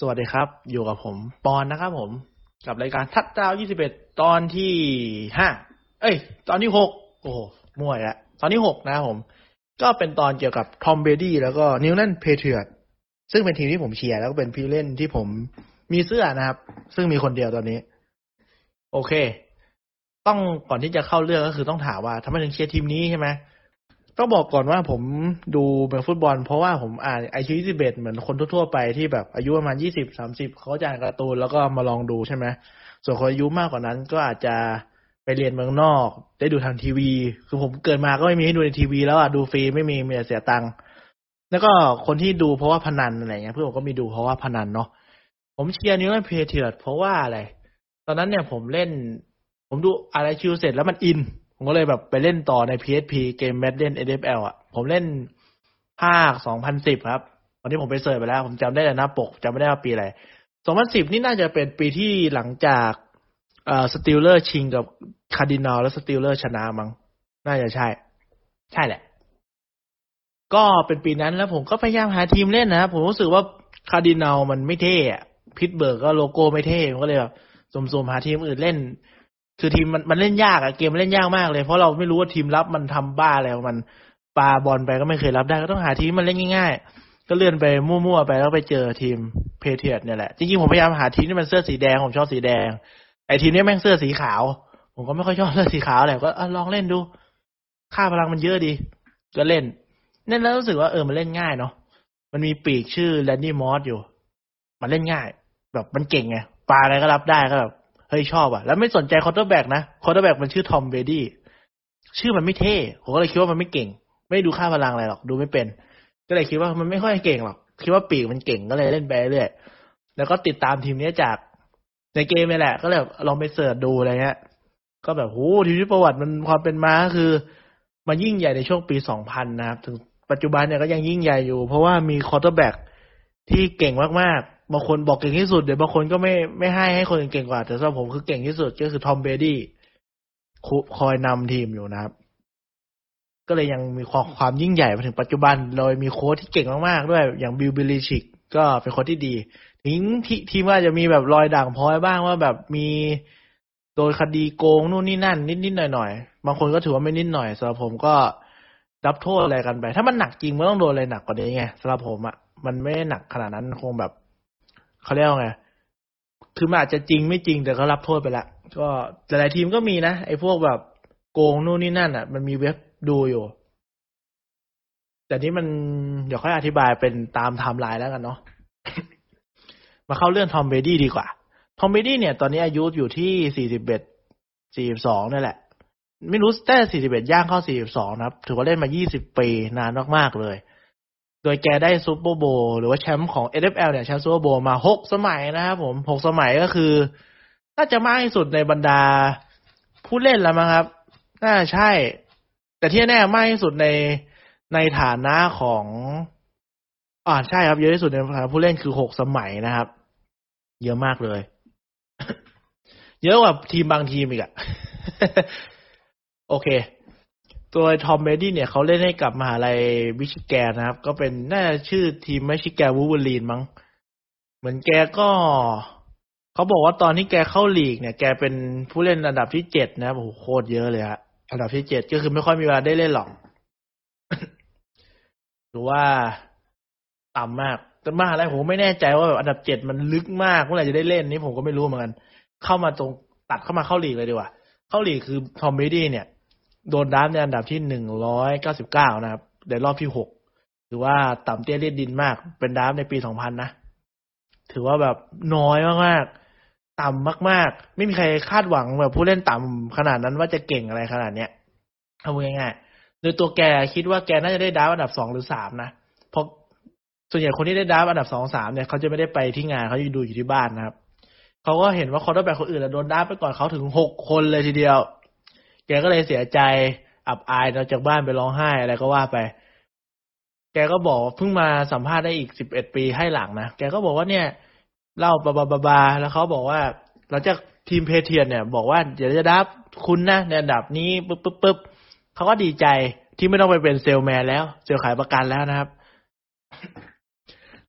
สวัสดีครับ อยู่กับผม ปอนนะครับผม กับรายการทัดดาว21ตอนที่ห้าเอ้ย ตอนที่หกโอ้โหมั่วล้วตอนที่หกนะครับผม ก็เป็นตอนเกี่ยวกับ Tom Brady แล้วก็ New England Patriots ซึ่งเป็นทีมที่ผมเชียร์แล้วก็เป็นผู้เล่นที่ผมมีเสื้อนะครับ ซึ่งมีคนเดียวตอนนี้ โอเค ต้องก่อนที่จะเข้าเรื่องก็คือต้องถามว่าทำไมถึงเชียร์ทีมนี้ใช่ไหม ต้องบอกก่อนว่าผมดูเป็นฟุตบอล เพราะว่าผมอ่านไอคิวยี่สิบเอ็ดเหมือนคนทั่วๆไปที่แบบอายุประมาณยี่สิบสามสิบเขาจะอ่านการ์ตูนแล้วก็มาลองดูใช่ไหมส่วนคนอายุมากกว่านั้นก็อาจจะไปเรียนเมืองนอก ได้ดูทางทีวี คือผมเกิดมาก็ไม่มีให้ดูในทีวี แล้วอะดูฟรีไม่มีมีแต่เสียตังค์แล้วก็คนที่ดูเพราะว่าพนันอะไรเงี้ยเพื่อนผมก็มีดูเพราะว่าพนันเนาะผมเชียร์ New England Patriots เพราะว่าอะไร ตอนนั้นเนี่ยผมเล่น ผมดูอะไรคิวเสร็จแล้วมันอิน ผมก็เลยแบบไปเล่นต่อใน PSP เกม Madden NFL อะ ผมเล่นภาค2010ครับ ตอนนี้ผมไป search ไปแล้ว ผมจำได้แต่หน้าปกจำไม่ได้ว่าปีอะไร2010นี่น่าจะเป็นปีที่หลังจากเอ่อ Steelers ชิงกับ Cardinals แล้ว Steelers ชนะมั้งน่าจะใช่ ใช่แหละ ก็เป็นปีนั้นแล้วผมก็พยายามหาทีมเล่นนะผมรู้สึกว่า Cardinals มันไม่เท่ Pittsburgh ก็โลโก้ไม่เท่ผมก็เลยแบบสุ่มๆหาทีมอื่นเล่น คือทีมมันมันเล่นยากอะเกมมันเล่นยากมากเลย เพราะเราไม่รู้ว่าทีมรับมันทำบ้าอะไรมันปาบอลไปก็ไม่เคยรับได้ก็ต้องหาทีมมันเล่นง่าย ๆ ก็เลื่อนไปมั่วๆไปแล้วไปเจอทีม Patriots เนี่ยแหละจริงๆผมพยายามหาทีมที่มันเสื้อสีแดงผมชอบสีแดง ไอ้ทีมนี้แม่งเสื้อสีขาว ผมก็ไม่ค่อยชอบเสื้อสีขาวแหละก็ลองเล่นดู ค่าพลังมันเยอะดี ก็เล่นเล่นแล้วรู้สึกว่าเออมันเล่นง่ายเนาะมันมีปีกชื่อ Randy Moss อยู่ มันเล่นง่าย แบบมันเก่งไงปาอะไรก็รับได้ก็แบบ เฮ้ยชอบอะแล้วไม่สนใจ quarterback นะ quarterback มันชื่อ Tom Brady ชื่อมันไม่เท่ผมก็เลยคิดว่ามันไม่เก่ง ไม่ดูค่าพลังอะไรหรอกดูไม่เป็น ก็เลยคิดว่ามันไม่ค่อยเก่งหรอกคิดว่าปีกมันเก่งก็เลยเล่นไปเรื่อยแล้วก็ติดตามทีมนี้จากในเกมนี่แหละ ก็เลยลองไป search ดูอะไรเงี้ยก็แบบโหทีมที่ประวัติมันความเป็นมาคือ มันยิ่งใหญ่ในช่วงปี 2000 นะครับ ถึงปัจจุบันเนี่ยก็ยังยิ่งใหญ่อยู่ เพราะว่ามี quarterback ที่เก่งมากๆ บางคนบอกเก่งที่สุด เดี๋ยวบางคนก็ไม่ไม่ให้ให้คนอื่นเก่งกว่า แต่สำหรับผมคือเก่งที่สุดก็คือ Tom Brady คอยนำทีมอยู่นะครับ ก็เลยยังมีความความยิ่งใหญ่มาถึงปัจจุบันโดยมีโค้ชที่เก่งมากๆด้วย อย่าง Bill Belichick ก็เป็นคนที่ดีถึงที่ทีมว่าจะมีแบบรอยด่างพร้อยบ้างว่าแบบมีโดนคดีโกงนู่นนี่นั่น นิดๆหน่อยๆบางคนก็ถือว่าไม่นิดหน่อยสำหรับผมก็รับโทษอะไรกันไป ถ้ามันหนักจริงมันต้องโดนอะไรหนักกว่านี้ไงสำหรับผมอะมันไม่หนักขนาดนั้นคงแบบ เขาเรียกว่าไงคือมันอาจจะจริงไม่จริงแต่ก็รับโทษไปละก็หลายทีมก็มีนะไอ้พวกแบบโกงนู่นนี่นั่นอะ มันมีเว็บดูอยู่ แต่นี้มันเดี๋ยวค่อยอธิบายเป็นตามไทม์ไลน์แล้วกันเนาะมาเข้าเรื่อง Tom Brady ดีกว่า Tom Brady เนี่ย ตอนนี้อายุอยู่ที่สี่สิบเอ็ดสี่สิบสองนี่แหละ ไม่รู้แต่สี่สิบเอ็ดย่างเข้าสี่สิบสองนะครับ ถือว่าเล่นมายี่สิบปีนานมากๆเลย โดยแกได้ Super Bowl หรือว่าแชมป์ของ NFL เนี่ยแชมป์ Super Bowl มาหกสมัยนะครับผมหกสมัยก็คือ น่าจะมากที่สุดในบรรดาผู้เล่นแล้วมั้งครับ น่าใช่ แต่ที่แน่มากที่สุดในในฐานะของอ่าใช่ครับเยอะที่สุดในฐานะผู้เล่นคือหกสมัยนะครับ เยอะมากเลย เยอะกว่าทีมบางทีมอีกอะโอเค ตัว Tom Brady เนี่ยเขาเล่นให้กับมหาลัย Michigan นะครับ ก็เป็นน่าชื่อทีม Michigan Wolverines มั้ง เหมือนแกก็เขาบอกว่าตอนที่แกเข้าลีกเนี่ย แกเป็นผู้เล่นอันดับที่เจ็ดนะครับโอ้โหโคตรเยอะเลยฮะอันดับที่เจ็ดก็คือไม่ค่อยมีเวลาได้เล่นหรอกหรือว่าต่ำมาก แต่มหาลัยผมไม่แน่ใจว่าแบบอันดับเจ็ดมันลึกมากเมื่อไหร่จะได้เล่นนี่ผมก็ไม่รู้เหมือนกัน เข้ามาตรงตัดเข้ามาเข้าลีกเลยดีกว่า เข้าลีกคือทอมเบดี้เนี่ย โดนดับในอันดับที่หนึ่งร้อยเก้าสิบเก้านะครับ ในรอบที่หกถือว่าต่ำเตี้ยเลียดดินมาก เป็นดับในปีสองพันนะ ถือว่าแบบน้อยมากๆ ต่ำมากๆ ไม่มีใครคาดหวังแบบผู้เล่นต่ำขนาดนั้นว่าจะเก่งอะไรขนาดเนี้ยเอาง่ายๆโดยตัวแกคิดว่าแกน่าจะได้ดับอันดับสองหรือสามนะเพราะส่วนใหญ่คนที่ได้ดับอันดับสองสามเนี่ยเขาจะไม่ได้ไปที่งานเขาจะดูอยู่ที่บ้านนะครับ เขาก็เห็นว่าคอร์เตอร์แบ็คคนอื่นโดนดับไปก่อนเขาถึงหกคนเลยทีเดียว แกก็เลยเสียใจอับอายเราจากบ้านไปร้องไห้อะไรก็ว่าไป แกก็บอกเพิ่งมาสัมภาษณ์ได้อีกสิบเอ็ดปีให้หลังนะ แกก็บอกว่าเนี่ยเล่าบาบาบาบาแล้วเขาบอกว่าหลังจากทีม Patriots เนี่ย บอกว่าเดี๋ยวจะ draft คุณนะในอันดับนี้ปุ๊บปุ๊บปุ๊บเขาก็ดีใจที่ไม่ต้องไปเป็นเซลแมนแล้ว เซลขายประกันแล้วนะครับ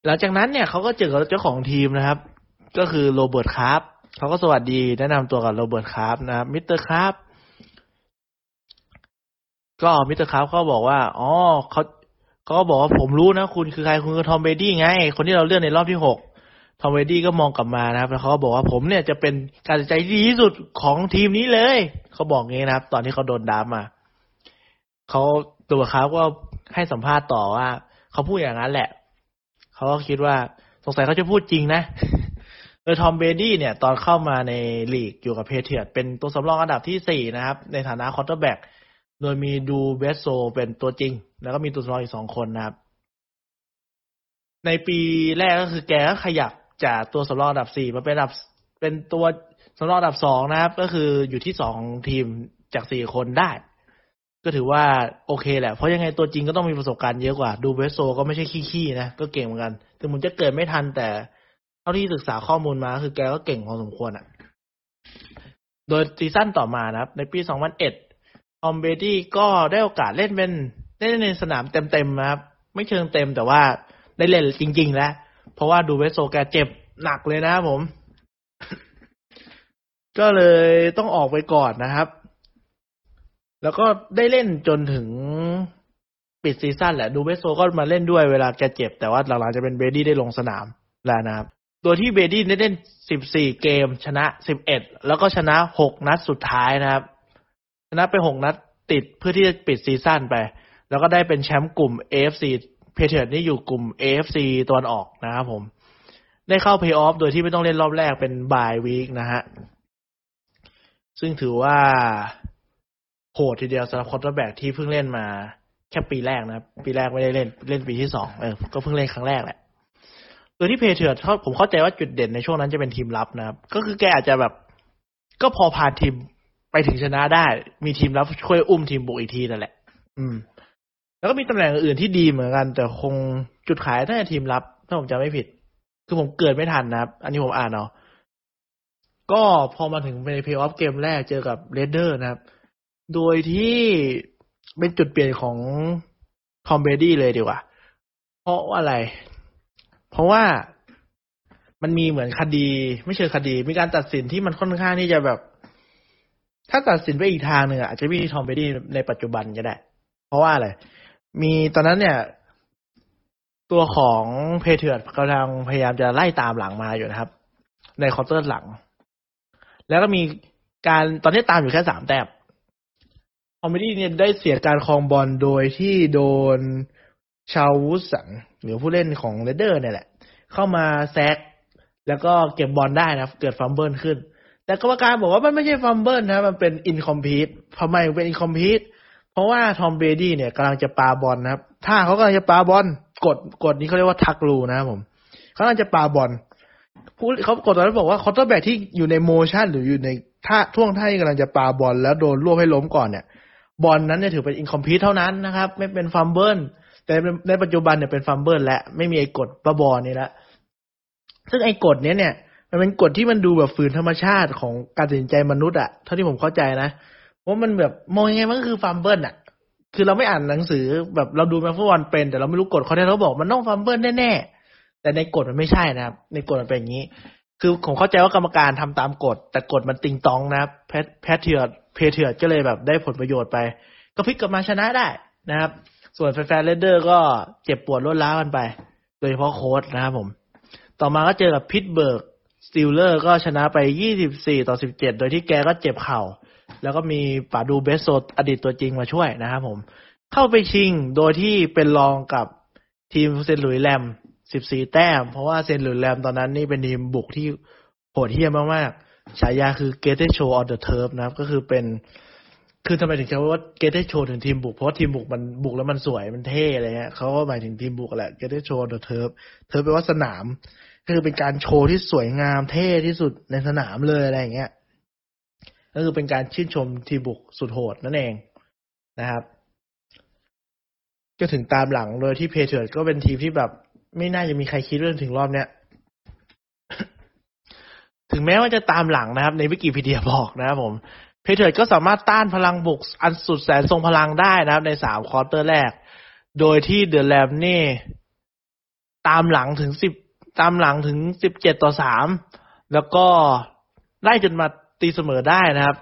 หลังจากนั้นเนี่ยเขาก็เจอกับเจ้าของทีมนะครับ ก็คือ Robert Kraft เขาก็สวัสดีแนะนำตัวกับ Robert Kraft นะครับ Mister Kraft ก็ Mister Kraft เขาบอกว่าอ๋อเขาก็บอกว่าผมรู้นะคุณคือใครคุณคือ Tom Brady ไง คนที่เราเลือกในรอบที่หก Tom Brady ก็มองกลับมานะครับ แล้วเขาก็บอกว่าผมเนี่ยจะเป็นการตัดสินใจที่ดีที่สุดของทีมนี้เลย เขาบอกงี้นะครับ ตอนที่เขาโดนดามาเขาตัวเขาก็ให้สัมภาษณ์ต่อว่าเขาพูดอย่างนั้นแหละ เขาก็คิดว่าสงสัยเขาจะพูดจริงนะโดย Tom Brady เนี่ย ตอนเข้ามาในลีกอยู่กับ Patriots เป็นตัวสำรองอันดับที่สี่นะครับ ในฐานะ quarterback โดยมี Drew Bledsoeเป็นตัวจริง แล้วก็มีตัวสำรองอีกสองคนนะครับ ในปีแรกก็คือแกก็ขยับจากตัวสำรองอันดับสี่มาเป็นอันดับเป็นตัวสำรองอันดับสองนะครับ ก็คืออยู่ที่สองทีมจากสี่คนได้ ก็ถือว่าโอเคแหละ เพราะยังไงตัวจริงก็ต้องมีประสบการณ์เยอะกว่า ดูเบสโซก็ไม่ใช่ขี้ๆนะ ก็เก่งเหมือนกัน ถึงมันจะเกิดไม่ทันแต่เท่าที่ศึกษาข้อมูลมาคือแกก็เก่งพอสมควรอะ่ะ โดย season ต่อมานะครับ ในปี 2001 Tom Brady ก็ได้โอกาสเล่นเป็นเล่นในสนามเต็มๆนะครับ ไม่เชิงเต็มแต่ว่าได้เล่นจริง ๆ แล้ว เพราะว่าดูเวสโซแกเจ็บหนักเลยนะครับผม ก็เลยต้องออกไปก่อนนะครับ แล้วก็ได้เล่นจนถึงปิด season แหละ ดูเวสโซก็มาเล่นด้วยเวลาแกเจ็บ แต่ว่าหลังๆจะเป็น Brady ได้ลงสนามแล้วนะครับโดยที่ Brady ได้เล่น 14 เกม ชนะ 11 แล้วก็ชนะ 6 นัดสุดท้ายนะครับ ชนะไป6นัดติดเพื่อที่จะปิด season ไป แล้วก็ได้เป็นแชมป์กลุ่ม AFC Patriots นี่อยู่กลุ่ม AFC ตะวันออกนะครับผม ได้เข้าเพย์ออฟโดยที่ไม่ต้องเล่นรอบแรกเป็น bye week นะฮะ ซึ่งถือว่าโหดทีเดียวสำหรับ quarterback ที่เพิ่งเล่นมาแค่ปีแรกนะ ปีแรกไม่ได้เล่นเล่นปีที่สองเออ ก็เพิ่งเล่นครั้งแรกแหละโดยที่ Patriots ผมเข้าใจว่าจุดเด่นในช่วงนั้นจะเป็นทีมรับนะครับ ก็คือแกอาจจะแบบ ก็พอพาทีม ไปถึงชนะได้ มีทีมรับช่วยอุ้มทีมบุกอีกทีนั่นแหละ อืม แล้วก็มีตำแหน่งอื่นที่ดีเหมือนกัน แต่คงจุดขายน่าจะทีมรับ ถ้าผมจำไม่ผิด คือผมเกิดไม่ทันนะครับ อันนี้ผมอ่านเนาะก็พอมาถึงในเพย์ออฟเกมแรกเจอกับ Raiders นะครับ โดยที่เป็นจุดเปลี่ยนของTom Brady เลยดีกว่า เพราะว่าอะไร เพราะว่ามันมีเหมือนคดี ไม่เชิงคดี มีการตัดสินที่มันค่อนข้างที่จะแบบ ถ้าตัดสินไปอีกทางหนึ่งอาจจะไม่มี Tom Brady ในปัจจุบันก็ได้ เพราะว่าอะไร มีตอนนั้นเนี่ย ตัวของ Patriots กำลังพยายามจะไล่ตามหลังมาอยู่นะครับ ใน quarter หลัง แล้วก็มีการตอนนี้ตามอยู่แค่สามแต้มTom Brady เนี่ยได้เสียการครองบอลโดยที่โดนชาววูสันหรือผู้เล่นของ Raiders เนี่ยแหละ เข้ามา sack แล้วก็เก็บบอลได้นะเกิด fumble ขึ้น แต่กรรมการบอกว่ามันไม่ใช่ fumble นะ มันเป็น incomplete ทำไมเป็น incomplete เพราะว่า Tom Brady เนี่ยกำลังจะปาบอลนะครับ ถ้าเขากำลังจะปาบอลกฎ กฎนี้เขาเรียกว่า Tuck Rule นะครับผมเขากำลังจะปาบอลกฎเขากฎตอนนั้นบอกว่า quarterback ที่อยู่ใน motion หรืออยู่ในท่าท่วงท่าที่กำลังจะปาบอลแล้วโดนรวบให้ล้มก่อนเนี่ย บอลนั้นเนี่ยถือเป็น incomplete เท่านั้นนะครับ ไม่เป็น fumble แต่ในปัจจุบันเนี่ยเป็น fumble และไม่มีไอ้กฎบ้าบอนี่ละซึ่งไอ้กฎเนี้ยเนี่ย มันเป็นกฎที่มันดูแบบฝืนธรรมชาติของการตัดสินใจมนุษย์อะเท่าที่ผมเข้าใจนะว่ามันแบบมองยังไงมันก็คือ fumble อะคือเราไม่อ่านหนังสือแบบเราดูแมฟุตบอลเป็น แต่เราไม่รู้กฎเขาได้เราบอกมันต้อง fumble แน่ๆแต่ในกฎมันไม่ใช่นะครับ ในกฎมันเป็นอย่างนี้ คือผมเข้าใจว่ากรรมการทำตามกฎ แต่กฎมันติงตองนะครับแพท Patriots Patriots ก็เลยแบบได้ผลประโยชน์ไป ก็พลิกกลับมาชนะได้นะครับ ส่วนแฟน Raiders ก็เจ็บปวดรวดร้าวกันไป โดยเฉพาะโค้ชนะครับผม ต่อมาก็เจอกับ Pittsburgh Steelers ก็ชนะไป 24 ต่อ 17 โดยที่แกก็เจ็บเข่า แล้วก็มีป่าดูเบสโซอดีตตัวจริงมาช่วยนะครับผม เข้าไปชิงโดยที่เป็นรองกับทีม St. Louis Rams 14 แต้ม เพราะว่า St. Louis Rams ตอนนั้นนี่เป็นทีมบุกที่โหดเหี้ยมมากๆ ฉายาคือ Greatest Show on the Turf นะครับ ก็คือเป็น คือทำไมถึงใช้ว่า Greatest Show ถึงทีมบุก เพราะทีมบุกมันบุกแล้วมันสวย มันเท่อะไรเงี้ยเขาก็หมายถึงทีมบุกแหละ Greatest Show on the Turf เธอแปลว่าสนาม คือเป็นการโชว์ที่สวยงามเท่ที่สุดในสนามเลยอะไรอย่างเงี้ยก็คือเป็นการชื่นชมทีมบุกสุดโหดนั่นเองนะครับ ก็ถึงตามหลังโดยที่ Patriots ก็เป็นทีมที่แบบ ไม่น่าจะมีใครคิดเรื่องถึงรอบเนี้ยถึงแม้ว่าจะตามหลังนะครับ ในวิกิพีเดียบอกนะครับผม Patriots ก็สามารถต้านพลังบุกอันสุดแสนทรงพลังได้นะครับ ในสาม quarter แรก โดยที่ The Rams นี่ ตามหลังถึงสิบ ตามหลังถึงสิบเจ็ดต่อสามแล้วก็ไล่จนมาตีเสมอได้นะครับ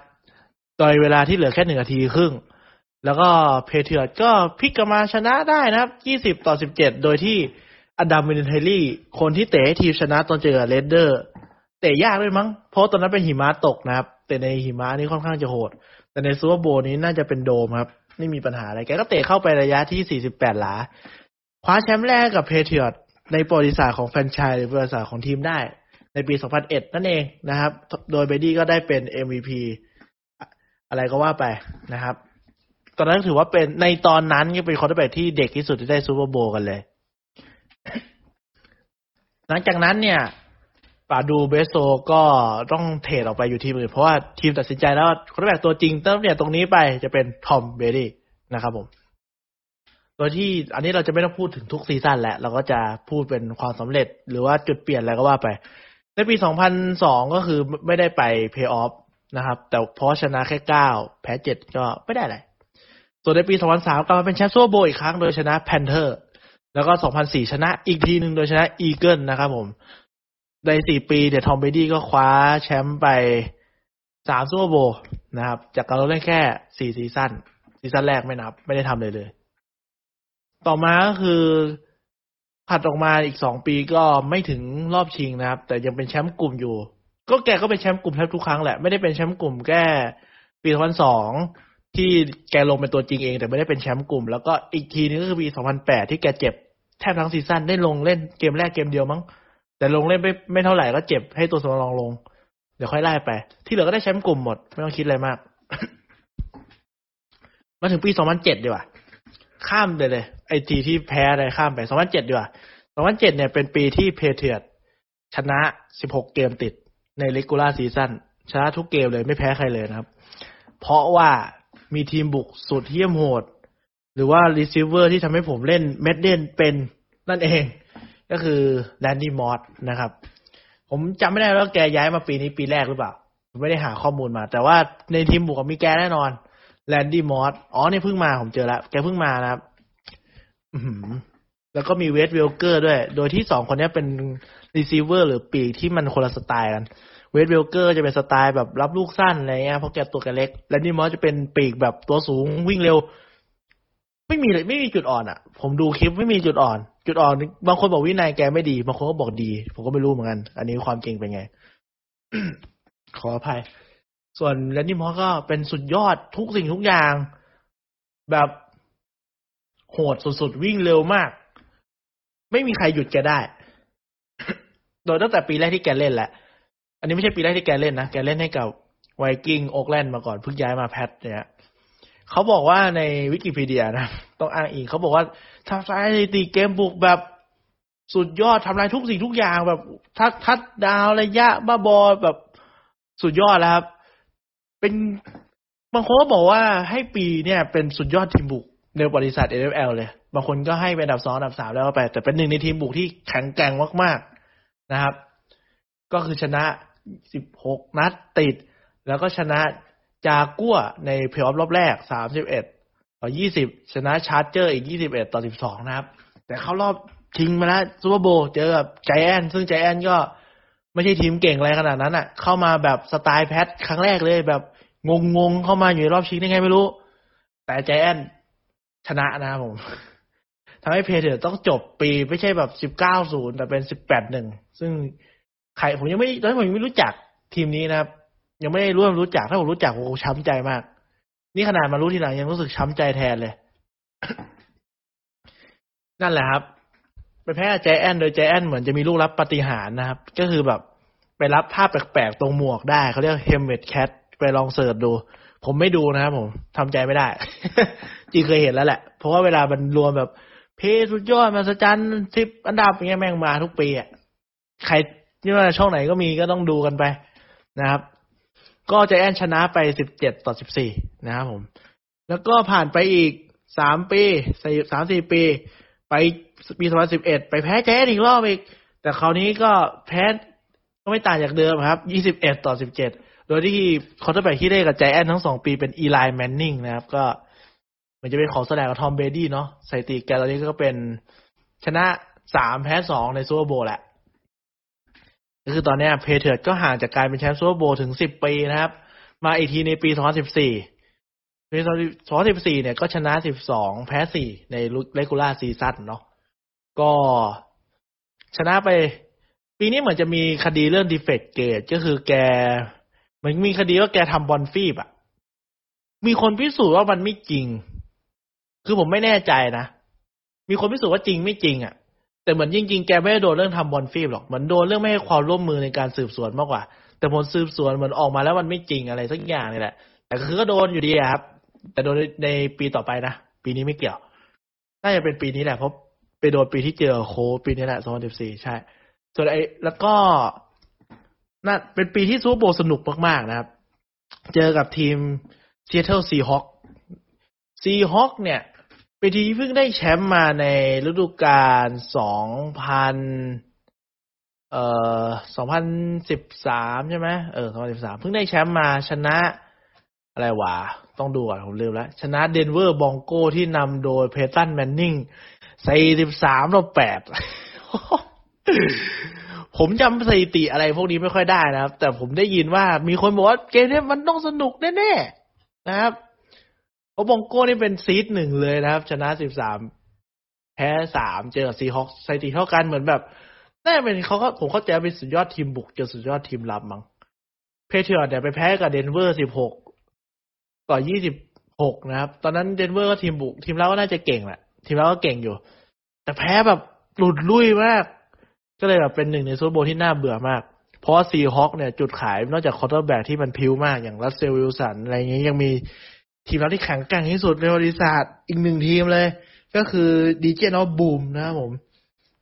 โดยเวลาที่เหลือแค่หนึ่งนาทีครึ่ง แล้วก็ Patriots ก็พลิกกลับมาชนะได้นะครับยี่สิบต่อสิบเจ็ดโดยที่ Adam Vinatieri คนที่เตะทีมชนะตอนเจอ Raiders เตะยากด้วยมั้ง เพราะตอนนั้นเป็นหิมะตกนะครับแต่ในหิมะนี่ค่อนข้างจะโหด แต่ใน Super Bowl นี้น่าจะเป็นโดมครับ ไม่มีปัญหาอะไร แกก็เตะเข้าไประยะที่ 48 หลา คว้าแชมป์แรกกับ Patriots ในประวัติศาสตร์ของแฟนชส์หรือประวัติศาสตร์ของทีมได้ ในปี 2001 นั่นเองนะครับ โดย Brady ก็ได้เป็น MVP อะไรก็ว่าไปนะครับ ตอนนั้นถือว่าเป็นในตอนนั้นก็เป็น quarterback ที่เด็กที่สุดที่ได้ Super Bowl กันเลย หลังจากนั้นเนี่ย Drew Bledsoe ก็ต้อง trade ออกไปอยู่ทีมอื่นเพราะว่าทีมตัดสินใจแล้วว่า quarterback ตัวจริงทีมเนี่ยตรงนี้ไปจะเป็น Tom Bradyนะครับผม โดยที่อันนี้เราจะไม่ต้องพูดถึงทุก season แหละ เราก็จะพูดเป็นความสำเร็จหรือว่าจุดเปลี่ยนอะไรก็ว่าไป ในปี 2002 ก็คือไม่ได้ไปเพย์ออฟนะครับ แต่เพราะชนะแค่ 9 แพ้ 7 ก็ไม่ได้อะไรส่วนในปี 2003 กลับมาเป็นแชมป์ Super Bowl อีกครั้งโดยชนะ Panthers แล้วก็ 2004 ชนะอีกทีหนึ่งโดยชนะ Eagles นะครับผม ในสี่ปีเดี๋ยว Tom Brady ก็คว้าแชมป์ไปสาม Super Bowl นะครับ จากการเล่นแค่สี่ season season แรกไม่นับ ไม่ได้ทำเลยเลย ต่อมาก็คือถัดออกมาอีกสองปีก็ไม่ถึงรอบชิงนะครับ แต่ยังเป็นแชมป์กลุ่มอยู่ ก็แกก็เป็นแชมป์กลุ่มแทบทุกครั้งแหละไม่ได้เป็นแชมป์กลุ่มแค่ปีสองพันสองที่แกลงเป็นตัวจริงเอง แต่ไม่ได้เป็นแชมป์กลุ่ม แล้วก็อีกทีนึงก็คือปีสองพันแปดที่แกเจ็บแทบทั้ง season ได้ลงเล่นเกมแรกเกมเดียวมั้ง แต่ลงเล่นไม่ไม่เท่าไหร่ก็เจ็บให้ตัวสำรองลง เดี๋ยวค่อยไล่ไป ที่เหลือก็ได้แชมป์กลุ่มหมด ไม่ต้องคิดอะไรมาก มาถึงปีสองพันเจ็ดดีกว่า ข้ามเลยเลย ไอ้ปีที่แพ้อะไรข้ามไปสองพันเจ็ดดีกว่าสองพันเจ็ดเนี่ยเป็นปีที่ Patriots ชนะสิบหกเกมติดใน regular season ชนะทุกเกมเลยไม่แพ้ใครเลยนะครับ เพราะว่ามีทีมบุกสุดเยี่ยมโหด หรือว่า receiver ที่ทำให้ผมเล่น Madden เป็นนั่นเอง ก็คือ Randy Moss นะครับ ผมจำไม่ได้ว่าแกย้ายมาปีนี้ปีแรกหรือเปล่า ไม่ได้หาข้อมูลมา แต่ว่าในทีมบุกมีแกแน่นอน Randy Moss อ๋อนี่เพิ่งมาผมเจอแล้ว แกเพิ่งมานะครับ แล้วก็มี Wes Welker ด้วย โดยที่สองคนนี้เป็น receiver หรือปีกที่มันคนละสไตล์กัน Wes Welker จะเป็นสไตล์แบบรับลูกสั้นอะไรเงี้ยเพราะแกตัวแกเล็ก Randy Moss จะเป็นปีกแบบตัวสูงวิ่งเร็ว ไม่มีเลยไม่มีจุดอ่อนอะ ผมดูคลิปไม่มีจุดอ่อน จุดอ่อน บางคนบอกวินัยแกไม่ดี บางคนก็บอกดี ผมก็ไม่รู้เหมือนกัน อันนี้ความจริงเป็นไง ขออภัย ส่วน Randy Moss ก็เป็นสุดยอดทุกสิ่งทุกอย่าง แบบ โหดสุดๆ วิ่งเร็วมาก ไม่มีใครหยุดแกได้ โดยตั้งแต่ปีแรกที่แกเล่นแหละ อันนี้ไม่ใช่ปีแรกที่แกเล่นนะ แกเล่นให้กับ Viking Oakland มาก่อนเพิ่งย้ายมา Pat เนี่ยเขาบอกว่าในวิกิพีเดียนะ ต้องอ้างอิงเขาบอกว่าทำลายสถิติเกมบุกแบบสุดยอดทำลายทุกสิ่งทุกอย่างแบบทัดทัดดาวระยะบ้าบอแบบสุดยอดแล้วครับ เป็นบางคนก็บอกว่าให้ปีเนี่ยเป็นสุดยอดทีมบุก ในบริษัท NFL เลย บางคนก็ให้เป็นอันดับสองอันดับสามแล้วไป แต่เป็นหนึ่งในทีมบุกที่แข็งแกร่งมากๆนะครับ ก็คือชนะสิบหกนัดติด แล้วก็ชนะจากัวในเพลย์ออฟรอบแรกสามสิบเอ็ดต่อยี่สิบชนะ Charger อีกยี่สิบเอ็ดต่อสิบสองนะครับ แต่เข้ารอบชิงมาแล้ว Super Bowl เจอกับ Giant ซึ่ง Giant ก็ไม่ใช่ทีมเก่งอะไรขนาดนั้นอะ เข้ามาแบบสไตล์ Pat ครั้งแรกเลยแบบงงๆ เข้ามาอยู่รอบชิงได้ไงไม่รู้ แต่ใจแอน ชนะนะครับผมทำให้ Patriot ต้องจบปีไม่ใช่แบบสิบเก้าศูนย์แต่เป็นสิบแปดหนึ่งซึ่งใครผมยังไม่ตอนนี้ผมยังไม่รู้จักทีมนี้นะครับ ยังไม่ได้รู้รู้จักถ้าผมรู้จักผมช้ำใจมาก นี่ขนาดมารู้ทีหลังยังรู้สึกช้ำใจแทนเลย นั่นแหละครับไปแพ้ใจแอนโดยใจแอนเหมือนจะมีลูกรับปาฏิหาริย์นะครับ ก็คือแบบไปรับภาพแปลกๆตรงหมวกได้เขาเรียก helmet catch ไปลอง search ดู ผมไม่ดูนะครับผมทำใจไม่ได้ จริงเคยเห็นแล้วแหละ เพราะว่าเวลามันรวมแบบplay สุดยอดมหัศจรรย์สิบอันดับอย่างเงี้ยแม่งมาทุกปีอะใครที่ว่าช่องไหนก็มีก็ต้องดูกันไปนะครับ ก็จะแอนชนะไปสิบเจ็ดต่อสิบสี่นะครับผม แล้วก็ผ่านไปอีกสามปีสามสี่ปี ไปปีสองพันสิบเอ็ดไปแพ้แจ๊อีกรอบอีก แต่คราวนี้ก็แพ้ก็ไม่ต่างจากเดิมครับยี่สิบเอ็ดต่อสิบเจ็ดโดยที่ quarterback ที่ได้กับใจแอนทั้งสองปีเป็น Eli Manning นะครับ ก็ มันจะเป็นของแสลงกับ Tom Brady เนาะสถิติแกตอนนี้ก็เป็นชนะสามแพ้สองใน Super Bowl แหละก็คือตอนนี้ Patriot ก็ห่างจากการเป็นแชมป์ Super Bowl ถึงสิบปีนะครับ มาอีกทีในปีสองพันสิบสี่ปีสองพันสิบสี่เนี่ยก็ชนะสิบสองแพ้สี่ใน regular season เนาะก็ชนะไป ปีนี้เหมือนจะมีคดีเรื่อง Deflategate ก็คือแกเหมือนมีคดีว่าแกทำบอลฟีบอะมีคนพิสูจน์ว่ามันไม่จริง คือผมไม่แน่ใจนะ มีคนพิสูจน์ว่าจริงไม่จริงอะแต่เหมือนจริงๆ แกไม่ได้โดนเรื่องทำบอลฟีบหรอกเหมือนโดนเรื่องไม่ให้ความร่วมมือในการสืบสวนมากกว่า แต่ผลสืบสวนเหมือนออกมาแล้วมันไม่จริงอะไรสักอย่างนี่แหละ แต่คือก็โดนอยู่ดีครับ แต่โดนในปีต่อไปนะ ปีนี้ไม่เกี่ยว น่าจะเป็นปีนี้แหละ เพราะไปโดนปีที่เจอโคปีนี้แหละ2014ใช่ ส่วนไอ้แล้วก็น่าเป็นปีที่ Super Bowl สนุกมากๆนะครับ เจอกับทีม Seattle Seahawk Seahawk เนี่ย เป็นทีมที่เพิ่งได้แชมป์มาในฤดูกาล2000เอ่อ2013ใช่ไหมเออ2013เพิ่งได้แชมป์มาชนะ อะไรวะ ต้องดูก่อนผมลืมแล้ว ชนะ Denver Bronco ที่นำโดย Peyton Manning 43ต่อ8ผมจำสถิติอะไรพวกนี้ไม่ค่อยได้นะครับ แต่ผมได้ยินว่ามีคนบอกว่าเกมนี้มันต้องสนุกแน่ๆนะครับ เพราะ Bronco นี่เป็น seed หนึ่งเลยนะครับ ชนะสิบสามแพ้สามเจอกับ Seahawk สถิติเท่ากันเหมือนแบบน่าเป็นเขาก็ผมเข้าใจเป็นสุดยอดทีมบุกเจอสุดยอดทีมรับมั้ง Patriot เนี่ยไปแพ้กับ Denver สิบหกต่อยี่สิบหกนะครับ ตอนนั้น Denver ก็ทีมบุก ทีมรับก็น่าจะเก่งแหละทีมรับก็เก่งอยู่ แต่แพ้แบบหลุดลุ่ยมาก ก็เลยแบบเป็นหนึ่งใน Super Bowl ที่น่าเบื่อมาก เพราะ Seahawk เนี่ยจุดขายนอกจาก quarterback ที่มันพลิ้วมากอย่าง Russell Wilson อะไรเงี้ยยังมี ทีมรับที่แข็งแกร่งที่สุดในประวัติศาสตร์อีกหนึ่งทีมเลย ก็คือ Legion of Boom นะครับผม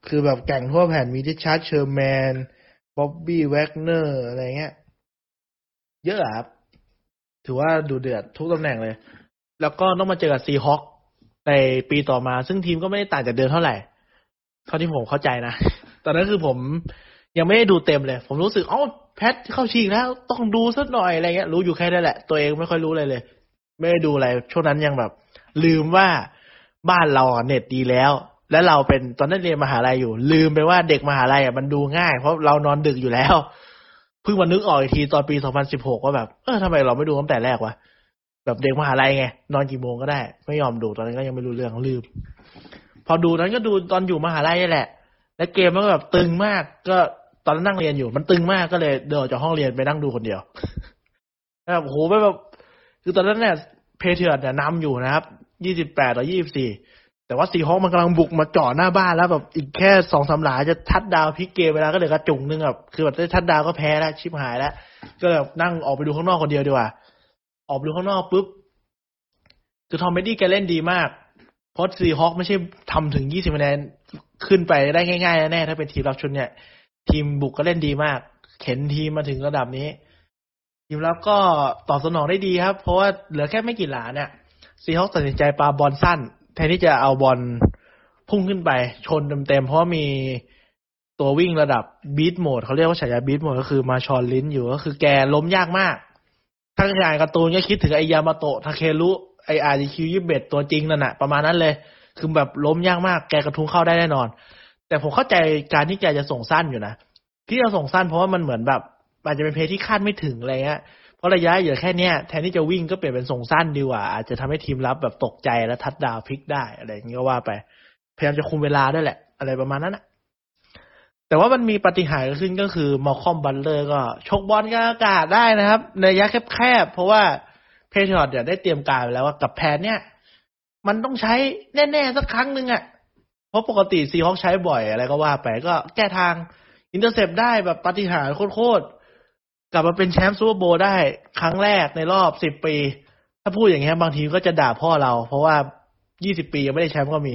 คือแบบแกร่งทั่วแผ่นมี Richard Sherman Bobby Wagner อะไรเงี้ย เยอะครับ ถือว่าดูเดือดทุกตำแหน่งเลย แล้วก็ต้องมาเจอกับซีฮอคในปีต่อมา ซึ่งทีมก็ไม่ได้ต่างจากเดิมเท่าไหร่ เท่าที่ผมเข้าใจนะ ตอนนั้นคือผมยังไม่ได้ดูเต็มเลย ผมรู้สึกอ๋อแพทเข้าชิงแล้ว ต้องดูสักหน่อยอะไรเงี้ย รู้อยู่แค่นั้นแหละ ตัวเองไม่ค่อยรู้อะไรเลย ไม่ได้ดูอะไร ช่วงนั้นยังแบบ ลืมว่าบ้านเราเน็ตดีแล้ว แล้วเราเป็นตอนนั้นเรียนมหาลัยอยู่ ลืมไปว่าเด็กมหาลัยอะมันดูง่าย เพราะเรานอนดึกอยู่แล้วเพิ่งมานึกออกอีกทีตอนปีสองพันสิบหกว่าแบบเออทำไมเราไม่ดูตั้งแต่แรกวะแบบเด็กมหาลัยไงนอนกี่โมงก็ได้ ไม่ยอมดูตอนนั้นก็ยังไม่รู้เรื่องลืม พอดูนั้นก็ดูตอนอยู่มหาลัยนี่แหละ และเกมมันก็แบบตึงมาก ก็ตอนนั้นนั่งเรียนอยู่ มันตึงมากก็เลยเดินจากห้องเรียนไปนั่งดูคนเดียวแบบโหแบบ คือตอนนั้นเนี่ย Patriot เนี่ยนำอยู่นะครับยี่สิบแปดต่อยี่สิบสี่แต่ว่า Seahawk มันกำลังบุกมาจ่อหน้าบ้านแล้วแบบอีกแค่สองสามหลาจะ touchdown พลิกเกมเวลาก็เหลือกระจึ๋งนึงแบบคือแบบได้ทัดดาวก็แพ้แล้วชิบหายแล้ว ก็แบบนั่งออกไปดูข้างนอกคนเดียวดีกว่า ออกไปดูข้างนอกปุ๊บคือทอมเบดี้แกเล่นดีมากเพราะซีฮอคไม่ใช่ทำถึงยี่สิบคะแนนขึ้นไปได้ง่ายๆแน่ถ้าเป็นทีมรับชุดเนี่ย ทีมบุกก็เล่นดีมาก เข็นทีมมาถึงระดับนี้ ทีมรับก็ตอบสนองได้ดีครับ เพราะว่าเหลือแค่ไม่กี่หลาเนี่ยซีฮอคตัดสินใจปาบอลสั้น แทนที่จะเอาบอลพุ่งขึ้นไป ชนเต็มๆเพราะมีตัววิ่งระดับ Beast Mode เขาเรียกว่าฉายา Beast Mode ก็คือ Marshawn Lynch อยู่ก็คือแกล้มยากมากถ้าอ่านการ์ตูนก็คิดถึงไอ้ยามาโตะทาเครุ Eyeshield ยี่เอ็ดตัวจริงนั่นแหละประมาณนั้นเลย คือแบบล้มยากมาก แกกระทุ้งเข้าได้แน่นอน แต่ผมเข้าใจการที่แกจะส่งสั้นอยู่นะ ที่จะส่งสั้นเพราะว่ามันเหมือนแบบ อาจจะเป็น play ที่คาดไม่ถึงอะไรเงี้ยเพราะระยะเหลือแค่เนี้ยแทนที่จะวิ่งก็เปลี่ยนเป็นส่งสั้นดีกว่า อาจจะทำให้ทีมรับแบบตกใจแล้วทัดดาวพลิกได้อะไรอย่างเงี้ยก็ว่าไป พยายามจะคุมเวลาด้วยแหละ อะไรประมาณนั้นนะแต่ว่ามันมีปาฏิหาริย์ขึ้นก็คือ Malcolm Butler ก็ชกบอลกลางอากาศได้นะครับ ในระยะแคบๆเพราะว่า Patriot เนี่ยได้เตรียมการไปแล้วว่ากับแผนเนี่ย มันต้องใช้แน่ๆสักครั้งหนึ่งอะ่ะเพราะปกติ Seahawk ใช้บ่อยอะไรก็ว่าไปก็แก้ทาง intercept ได้แบบปาฏิหาริย์โคตร กลับมาเป็นแชมป์ Super Bowl ได้ครั้งแรกในรอบสิบปี ถ้าพูดอย่างเงี้ยบางทีก็จะด่าพ่อเรา เพราะว่ายี่สิบปียังไม่ได้แชมป์ก็มี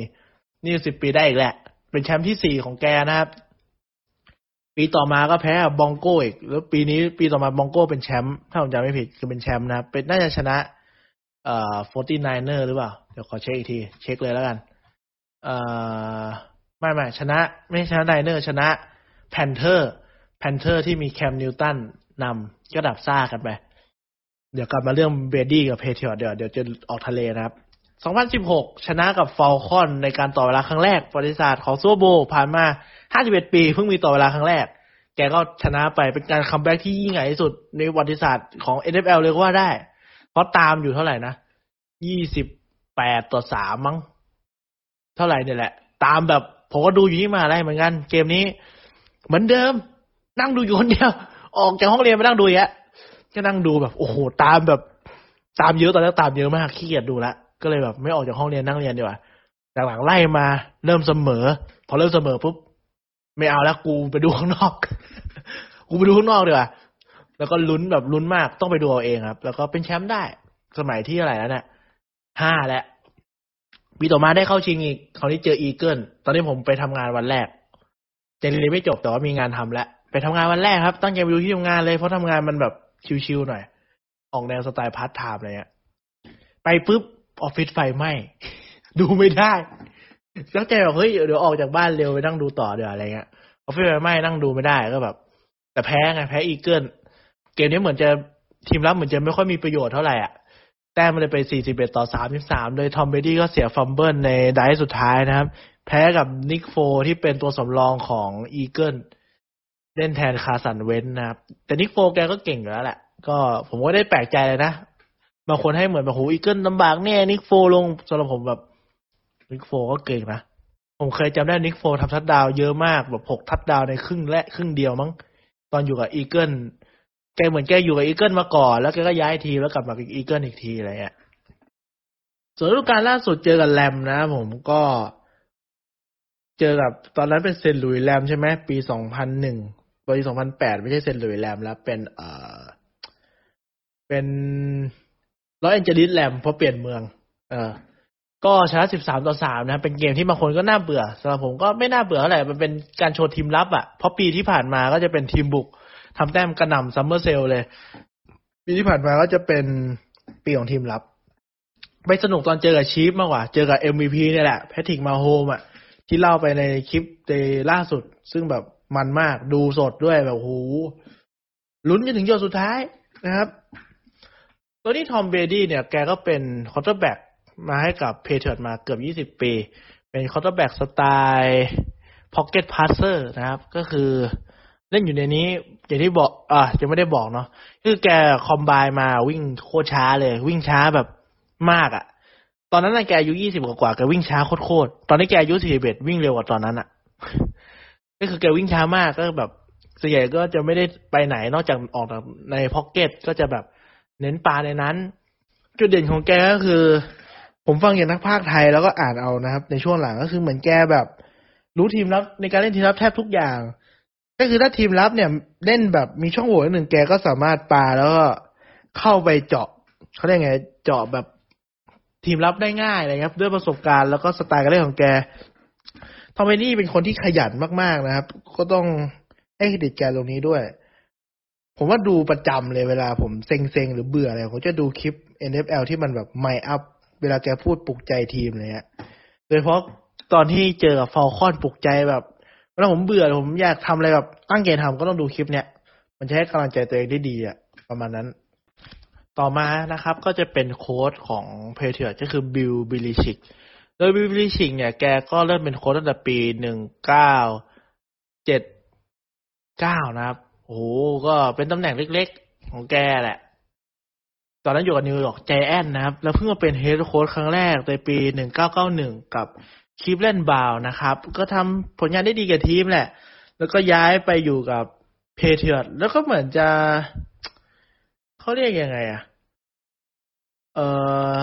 นี่สิบปีได้อีกแหละ เป็นแชมป์ที่สี่ของแกนะครับ ปีต่อมาก็แพ้ Bronco อีก แล้วปีนี้ปีต่อมา Bronco เป็นแชมป์ถ้าผมจำไม่ผิดคือเป็นแชมป์นะเป็นน่าจะชนะเอ่อ Forty-Niner หรือเปล่า เดี๋ยวขอเช็คอีกที เช็คเลยแล้วกัน เอ่อ ไม่ไม่ชนะ ไม่ชนะ Niner ชนะ Panther Panther ที่มี Cam Newtonนำก็ดับซ่ากันไป เดี๋ยวกลับมาเรื่อง Brady กับ Patriots เดี๋ยวเดี๋ยวจะออกทะเลนะครับ 2016 ชนะกับ Falcons ในการต่อเวลาครั้งแรกประวัติศาสตร์ของ Super Bowl ผ่านมา 51 ปีเพิ่งมีต่อเวลาครั้งแรก แกก็ชนะไปเป็นการ comeback ที่ยิ่งใหญ่ที่สุดในประวัติศาสตร์ของ NFL เลยก็ว่าได้ เพราะตามอยู่เท่าไหร่นะ 28 ต่อ 3 มั้ง เท่าไหร่เนี่ยแหละ ตามแบบผมก็ดูอยู่นี่มาอะไรเหมือนกัน เกมนี้ เหมือนเดิม นั่งดูอยู่คนเดียว ออกจากห้องเรียนไปนั่งดูแล้วก็นั่งดูแบบโอ้โหตามแบบ ตามเยอะตอนแรกตามเยอะมากขี้เกียจดูละก็เลยแบบไม่ออกจากห้องเรียนนั่งเรียนดีกว่าจากหลังไล่มาเริ่มเสมอ พอเริ่มเสมอปุ๊บไม่เอาแล้วกูไปดูข้างนอก กูไปดูข้างนอกดีกว่าแล้วก็ลุ้นแบบลุ้นมากต้องไปดูเอาเองครับ แล้วก็เป็นแชมป์ได้ สมัยที่อะไรแล้วเนี่ยห้าแล้วปีต่อมาได้เข้าชิงอีกคราวนี้เจออีเกิลตอนนี้ผมไปทำงานวันแรกเจนเรียนไม่จบแต่ว่ามีงานทำแล้ว ไปทำงานวันแรกครับ ตั้งใจไปดูที่ทำงานเลยเพราะทำงานมันแบบชิวๆหน่อย ออกแนวสไตล์พาร์ทไทม์อะไรเงี้ยไปปุ๊บออฟฟิศไฟไหม้ดูไม่ได้ตั้งใจแบบเฮ้ยเดี๋ยวออกจากบ้านเร็วไปนั่งดูต่อเดี๋ยวอะไรเงี้ยออฟฟิศไฟไหม้นั่งดูไม่ได้ก็แบบ แต่แพ้ไงแพ้ Eagles เกมนี้เหมือนจะทีมรับเหมือนจะไม่ค่อยมีประโยชน์เท่าไหร่อะแต้มมันเลยไป 41 ต่อ 33 โดย Tom Brady ก็เสีย fumble ใน drive สุดท้ายนะครับ แพ้กับ Nick Foles ที่เป็นตัวสำรองของ Eagles เล่นแทน Carson Wentz นะครับ แต่ Nick Foles แกก็เก่งอยู่แล้วแหละ ก็ผมก็ได้แปลกใจเลยนะบางคนให้เหมือนแบบโห Eagles ลำบากแน่ Nick Foles ลงสำหรับผมแบบ Nick Foles ก็เก่งนะผมเคยจำได้ Nick Foles ทำทัดดาวเยอะมากแบบหกทัดดาวในครึ่งและครึ่งเดียวมั้งตอนอยู่กับ Eaglesแกเหมือนแกอยู่กับ Eagles มาก่อน แล้วแกก็ย้ายทีมแล้วกลับมากับ Eagles อีกทีอะไรเงี้ยส่วนฤดูกาลล่าสุดเจอกับ Rams นะ ผมก็ เจอกับตอนนั้นเป็น St. Louis Rams ใช่ไหมปีสองพันหนึ่ง ปีสองพันแปดไม่ใช่ St. Louis Rams แล้ว เป็นเอ่อเป็น Los Angeles Rams เพราะเปลี่ยนเมือง เออก็ชนะ13ต่อ3นะเป็นเกมที่บางคนก็น่าเบื่อสำหรับผมก็ไม่น่าเบื่อเท่าไหร่มันเป็นการโชว์ทีมรับอะ่ะ เพราะปีที่ผ่านมาก็จะเป็นทีมบุกทำแต้มกระหน่ำ summer sale เลย ปีที่ผ่านมาก็จะเป็นปีของทีมรับ ไปสนุกตอนเจอกับ Chiefs มากกว่า เจอกับ MVP เนี่ยแหละ Patrick Mahomes อะ ที่เล่าไปในคลิปในล่าสุด ซึ่งแบบ มันมาก ดูสดด้วยแบบโหลุ้นจนถึงหยดสุดท้ายนะครับ ตัวนี้ Tom Brady เนี่ย แกก็เป็น quarterback มาให้กับ Patriots มาเกือบ20ปี เป็น quarterback สไตล์ pocket passer นะครับ ก็คือเล่นอยู่ในนี้ อย่างที่บอก อะจะไม่ได้บอกเนาะคือแก combine มาวิ่งโคตรช้าเลย วิ่งช้าแบบมากอะ่ะ ตอนนั้นนะแกอายุ20กว่าแกวิ่งช้าโคตรๆตอนนี้แกอายุ41วิ่งเร็วกว่าตอนนั้นอะ่ะ ก็คือแกวิ่งช้ามากก็แบบส่วนใหญ่ก็จะไม่ได้ไปไหนนอกจากออกจากใน pocket ก็จะแบบเน้นปาในนั้น จุดเด่นของแกก็คือ ผมฟังอย่างนักพากย์ไทยแล้วก็อ่านเอานะครับ ในช่วงหลังก็คือเหมือนแกแบบ รู้ทีมรับในการเล่นทีมรับแทบทุกอย่าง ก็คือถ้าทีมรับเนี่ยเล่นแบบมีช่องโหว่หนึ่งแกก็สามารถปาแล้วก็เข้าไปเจาะเขาเรียกไงเจาะแบบทีมรับได้ง่ายเลยครับด้วยประสบการณ์แล้วก็สไตล์การเล่นของแก ทอมเบนี่เป็นคนที่ขยันมากๆนะครับ ก็ต้องให้เครดิตแกตรงนี้ด้วย ผมว่าดูประจำเลยเวลาผมเซ็งๆ หรือเบื่ออะไรผมจะดูคลิป NFL ที่มันแบบ mic'd up เวลาแกพูดปลุกใจทีมเลยฮะโดยเฉพาะตอนที่เจอกับ Falcons ปลุกใจแบบเวลาผมเบื่อผมอยากทำอะไรแบบตั้งใจทำก็ต้องดูคลิปเนี้ยมันจะให้กำลังใจตัวเองได้ดีอะประมาณนั้น ต่อมานะครับ ก็จะเป็นโค้ชของ Patriots ก็คือ Bill Belichick โดย Bill Belichick เนี่ยแกก็เริ่มเป็นโค้ชตั้งแต่ปีหนึ่งเก้าเจ็ดเก้านะครับ โอ้โห ก็เป็นตำแหน่งเล็กๆ ของแกแหละ ตอนนั้นอยู่กับ New York Giants นะครับ แล้วเพิ่งมาเป็น head coach ครั้งแรกในปีหนึ่งเก้าเก้าหนึ่งกับ Cleveland Browns นะครับ ก็ทำผลงานได้ดีกับทีมแหละ แล้วก็ย้ายไปอยู่กับ Patriots แล้วก็เหมือนจะเขาเรียกยังไงอะเอ่อ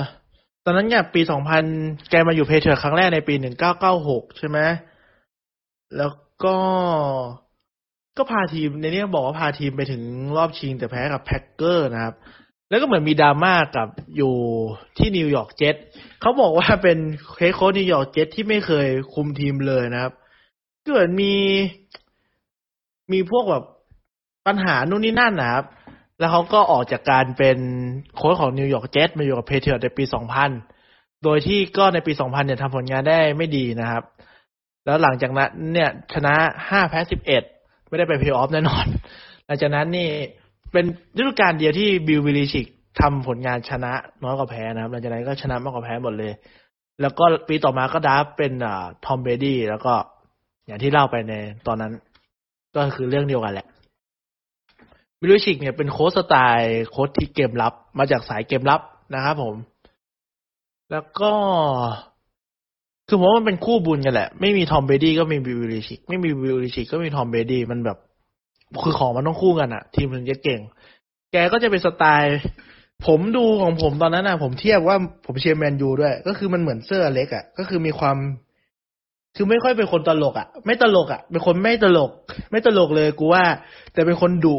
ตอนนั้นเนี่ยปีสองพันแกมาอยู่ Patriots ครั้งแรกในปีหนึ่งเก้าเก้าหกใช่ไหมแล้วก็ก็พาทีมในนี้บอกว่าพาทีมไปถึงรอบชิงแต่แพ้กับ Packers นะครับ แล้วก็เหมือนมีดราม่ากับอยู่ที่ New York Jets เขาบอกว่าเป็น head coach New York Jets ที่ไม่เคยคุมทีมเลยนะครับเหมือนมีมีพวกแบบปัญหานู่นนี่นั่นนะครับ แล้วเขาก็ออกจากการเป็นโค้ชของ New York Jets มาอยู่กับ Patriots ในปี 2000 โดยที่ก็ในปี 2000 เนี่ยทำผลงานได้ไม่ดีนะครับ แล้วหลังจากนั้นเนี่ยชนะ 5 แพ้ 11 ไม่ได้ไปเพลย์ออฟแน่นอน หลังจากนั้นนี่เป็นฤดูกาลเดียวที่ Bill Belichick ทำผลงานชนะน้อยกว่าแพ้นะครับ หลังจากนั้นก็ชนะมากกว่าแพ้หมดเลย แล้วก็ปีต่อมาก็ดับเป็นอ่า Tom Brady แล้วก็อย่างที่เล่าไปในตอนนั้น ก็คือเรื่องเดียวกันแหละ Belichick เนี่ยเป็นโค้ชสไตล์โค้ชที่เกมรับมาจากสายเกมรับนะครับผม แล้วก็ คือผมว่ามันเป็นคู่บุญกันแหละ ไม่มี Tom Brady ก็มี Belichick ไม่มี Belichick ก็มี Tom Brady มันแบบ คือของมันต้องคู่กันอะทีมถึงจะเก่ง แกก็จะเป็นสไตล์ ผมดูของผมตอนนั้นนะผมเทียบว่าผมเชียร์ Man U ด้วย ก็คือมันเหมือนเซอร์ Alex อะก็คือมีความคือไม่ค่อยเป็นคนตลกอะไม่ตลกอะเป็นคนไม่ตลก ไม่ตลกเลยกูว่า แต่เป็นคนดุ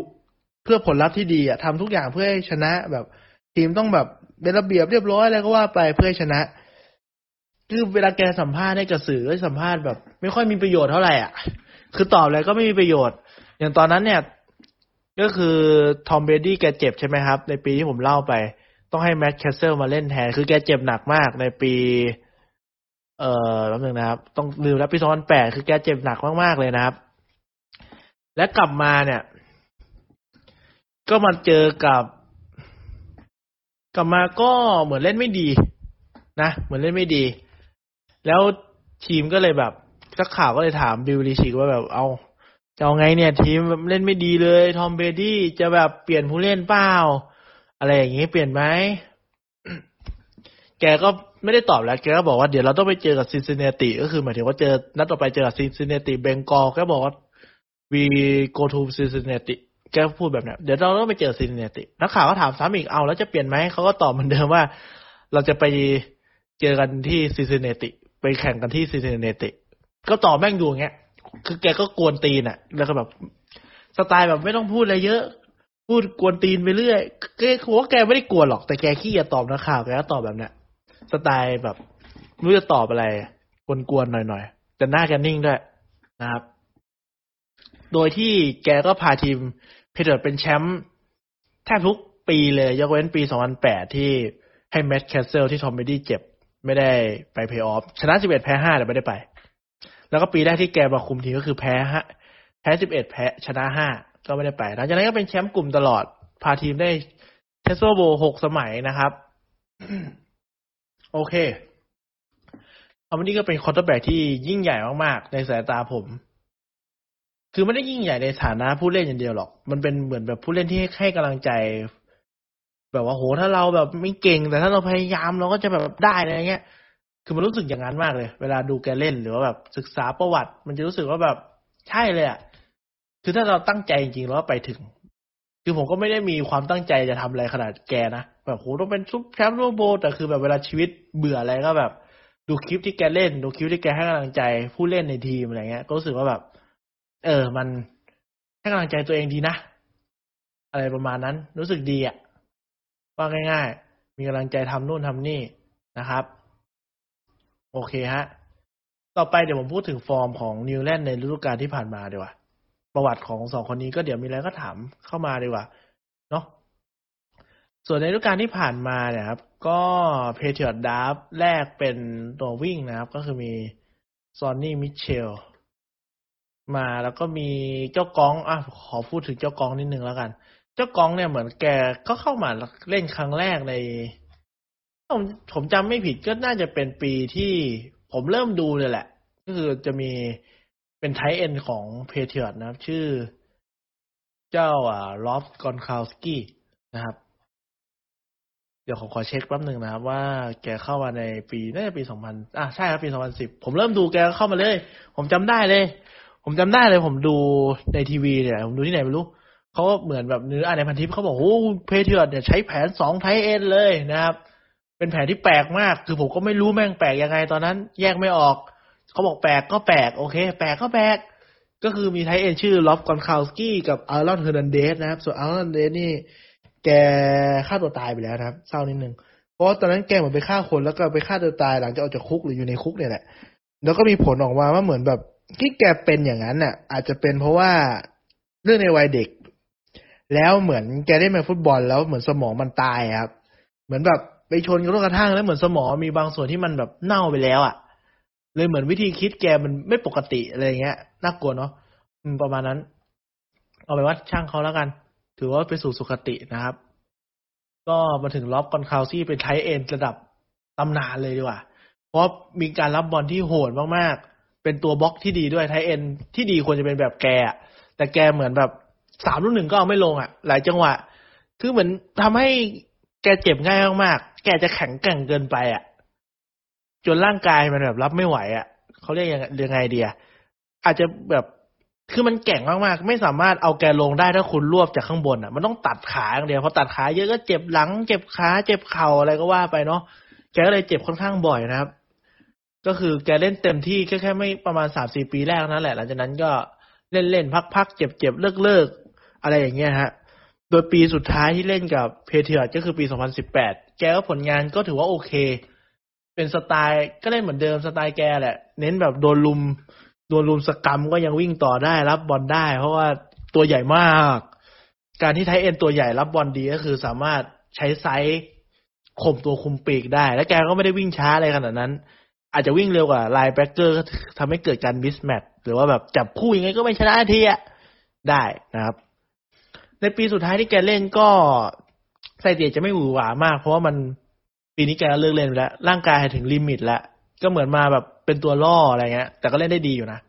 เพื่อผลลัพธ์ที่ดีอะทำทุกอย่างเพื่อให้ชนะแบบ ทีมต้องแบบเป็นระเบียบเรียบร้อยอะไรก็ว่าไปเพื่อให้ชนะคือเวลาแกสัมภาษณ์ให้กับสื่อก็สัมภาษณ์แบบ ไม่ค่อยมีประโยชน์เท่าไหร่อะ คือตอบอะไรก็ไม่มีประโยชน์ อย่างตอนนั้นเนี่ย ก็คือ Tom Brady แกเจ็บใช่ไหมครับ ในปีที่ผมเล่าไป ต้องให้ Matt Cassel มาเล่นแทน คือแกเจ็บหนักมากในปี เอ่อแป๊บนึงนะครับ ต้องลืมแล้วปีสองพันแปดคือแกเจ็บหนักมากๆเลยนะครับ และกลับมาเนี่ย ก็มาเจอกับ กลับมาก็เหมือนเล่นไม่ดี นะเหมือนเล่นไม่ดี แล้วทีมก็เลยแบบนักข่าวก็เลยถาม Belichick ว่าแบบเอาจะเอาไงเนี่ย ทีมเล่นไม่ดีเลย Tom Brady จะแบบเปลี่ยนผู้เล่นเปล่าอะไรอย่างงี้เปลี่ยนไหมแกก็ไม่ได้ตอบแล้วแกก็บอกว่าเดี๋ยวเราต้องไปเจอกับ Cincinnati ก็คือหมายถึงว่าเจอนัดต่อไปเจอกับ Cincinnati Bengals แกบอกว่า we go to Cincinnati แกพูดแบบเนี้ยเดี๋ยวเราต้องไปเจอ Cincinnati นักข่าวก็ถามซ้ำอีกเอาแล้วจะเปลี่ยนไหมเขาก็ตอบเหมือนเดิมว่า เราจะไปเจอกันที่ Cincinnati ไปแข่งกันที่ Cincinnati ก็ตอบแม่งอยู่อย่างเงี้ย คือแกก็กวนตีนอะ แล้วก็แบบสไตล์แบบไม่ต้องพูดอะไรเยอะ พูดกวนตีนไปเรื่อยแกผมว่าแกไม่ได้กวนหรอกแต่แกขี้จะตอบนักข่าวแกก็ตอบแบบเนี้ยสไตล์แบบไม่รู้จะตอบอะไรกวนๆหน่อยๆแต่หน้าแกนิ่งด้วยนะครับ โดยที่แกก็พาทีม Patriots เป็นแชมป์แทบทุกปีเลยยกเว้นปี 2008 ที่ให้ Matt Cassel ที่ Tom Brady เจ็บไม่ได้ไปเพย์ออฟชนะ 11 แพ้ 5 แต่ไม่ได้ไป แล้วก็ปีแรกที่แกมาคุมทีม็คือแพ้ฮะแพ้ 11 แพ้ชนะ 5 ก็ไม่ได้ไปหลังจากนั้นก็เป็นแชมป์กลุ่มตลอด พาทีมได้เทสโซโบหกสมัยนะครับ โอเคเอาวันนี้ก็เป็น quarterback ที่ยิ่งใหญ่มาก ๆ ในสายตาผม คือไม่ได้ยิ่งใหญ่ในฐานะผู้เล่นอย่างเดียวหรอก มันเป็นเหมือนแบบผู้เล่นที่ให้กำลังใจ แบบว่าโหถ้าเราแบบไม่เก่ง แต่ถ้าเราพยายามเราก็จะแบบได้อะไรเงี้ย คือมันรู้สึกอย่างนั้นมากเลย เวลาดูแกเล่นหรือว่าแบบศึกษาประวัติ มันจะรู้สึกว่าแบบใช่เลยอะ คือถ้าเราตั้งใจจริงๆแล้วไปถึง คือผมก็ไม่ได้มีความตั้งใจจะทำอะไรขนาดแกนะ แบบโหต้องเป็นซุปแชมป์โลกโบ แต่คือแบบเวลาชีวิตเบื่ออะไรก็แบบ ดูคลิปที่แกเล่น ดูคลิปที่แกให้กำลังใจผู้เล่นในทีมอะไรเงี้ย ก็รู้สึกว่าแบบ เออ มันให้กำลังใจตัวเองดีนะ อะไรประมาณนั้น รู้สึกดีอะว่าง่ายๆ มีกำลังใจทำนู่นทำนี่นะครับ โอเคฮะ ต่อไปเดี๋ยวผมพูดถึงฟอร์มของ New England ในฤดูกาลที่ผ่านมาดีกว่า ประวัติของสองคนนี้ก็เดี๋ยวมีอะไรก็ถามเข้ามาดีกว่า เนาะส่วนในฤดูกาลที่ผ่านมาเนี่ยครับ ก็ Patriots draft แรกเป็นตัววิ่งนะครับ ก็คือมี Sony Michel มาแล้วก็มีเจ้า Gronk อะขอพูดถึงเจ้า Gronk นิดนึงแล้วกัน เจ้า Gronk เนี่ยเหมือนแกก็เข้ามาเล่นครั้งแรกใน ผมผมจำไม่ผิดก็น่าจะเป็นปีที่ผมเริ่มดูเลยแหละ ก็คือจะมีเป็น tight end ของ Patriots นะครับ ชื่อ เจ้าอ่า Rob Gronkowski นะครับ เดี๋ยวผมขอเช็คแป๊บหนึ่งนะครับ ว่าแกเข้ามาในปีน่าจะปีสองพันอะใช่ครับปีสองพันสิบผมเริ่มดูแกเข้ามาเลย ผมจำได้เลย ผมจำได้เลยผมดูในทีวีเนี่ย ผมดูที่ไหนไม่รู้เขาก็เหมือนแบบเนื้อในพันทิปเขาบอกโอ้ Patriots เนี่ยใช้แผนสอง tight end เลยนะครับ เป็นแผนที่แปลกมาก คือผมก็ไม่รู้แม่งแปลกยังไงตอนนั้น แยกไม่ออก เขาบอกแปลกก็แปลก โอเค แปลกก็แปลก ก็คือมี tight end ชื่อ Rob Gronkowski กับ Aaron Hernandez นะครับ ส่วน Aaron Hernandez นี่ แกฆ่าตัวตายไปแล้วนะครับเศร้านิดนึงเพราะตอนนั้นแกเหมือนไปฆ่าคนแล้วก็ไปฆ่าตัวตายหลังจากออกจากคุกหรืออยู่ในคุกเนี่ยแหละแล้วก็มีผลออกมาว่าเหมือนแบบ ที่แกเป็นอย่างนั้นน่ะ อาจจะเป็นเพราะว่าเรื่องในวัยเด็ก แล้วเหมือนแกได้มาฟุตบอลแล้วเหมือนสมองมันตายครับ เหมือนแบบไปชนกระทบกระทั่งแล้วเหมือนสมองมีบางส่วนที่มันแบบเน่าไปแล้วอะ่ะ เลยเหมือนวิธีคิดแกมันไม่ปกติอะไรเงี้ยน่ากลัวเนาะประมาณนั้น เอาไปว่าช่างเขาแล้วกัน ถือว่าไปสู่สุคตินะครับ ก็มาถึงล็อบกอนคาวซี่เป็นไทเอ็นระดับตำนานเลยดีกว่า เพราะมีการรับบอลที่โหดมากๆ เป็นตัวบล็อกที่ดีด้วยไทเอ็นที่ดีควรจะเป็นแบบแกแต่แกเหมือนแบบสามรุ่นหนึ่งก็เอาไม่ลงอะ หลายจังหวะ คือเหมือนทำให้แกเจ็บง่ายมากๆแกจะแข็งแกร่งเกินไปอะ จนร่างกายมันแบบรับไม่ไหวอะเขาเรียกยังยังไงเดียอาจจะแบบคือมันแก่งมากๆ ไม่สามารถเอาแกลงได้ถ้าคุณรวบจากข้างบนอะ มันต้องตัดขาอย่างเดียวพอตัดขาเยอะก็เจ็บหลัง เจ็บขา เจ็บเข่าอะไรก็ว่าไปเนาะแกก็เลยเจ็บค่อนข้างบ่อยนะครับ ก็คือแกเล่นเต็มที่แค่แค่ไม่ประมาณสามสี่ปีแรกนั่นแหละ หลังจากนั้นก็เล่นเล่นพักๆเจ็บเจ็บเลิกเลิกอะไรอย่างเงี้ยฮะ โดยปีสุดท้ายที่เล่นกับ Patriots ก็คือปี2018แกก็ผลงานก็ถือว่าโอเค เป็นสไตล์ก็เล่นเหมือนเดิมสไตล์แกแหละ เน้นแบบโดนรุม โดนรุมสกรัมก็ยังวิ่งต่อได้รับบอลได้ เพราะว่าตัวใหญ่มาก การที่ tight end ตัวใหญ่รับบอลดีก็คือสามารถใช้ไซส์ข่มตัวคุมปีกได้ และแกก็ไม่ได้วิ่งช้าอะไรขนาดนั้น อาจจะวิ่งเร็วกว่า linebacker ทำให้เกิดการ mismatch หรือว่าแบบจับคู่ยังไงก็ไม่ชนะทีอะได้นะครับ ในปีสุดท้ายที่แกเล่นก็ไซเตียจะไม่หวือหวามาก เพราะว่ามันปีนี้แกเลิกเล่นแล้ว ร่างกายถึง limit แล้ว ก็เหมือนมาแบบเป็นตัวล่ออะไรเงี้ย แต่ก็เล่นได้ดีอยู่นะ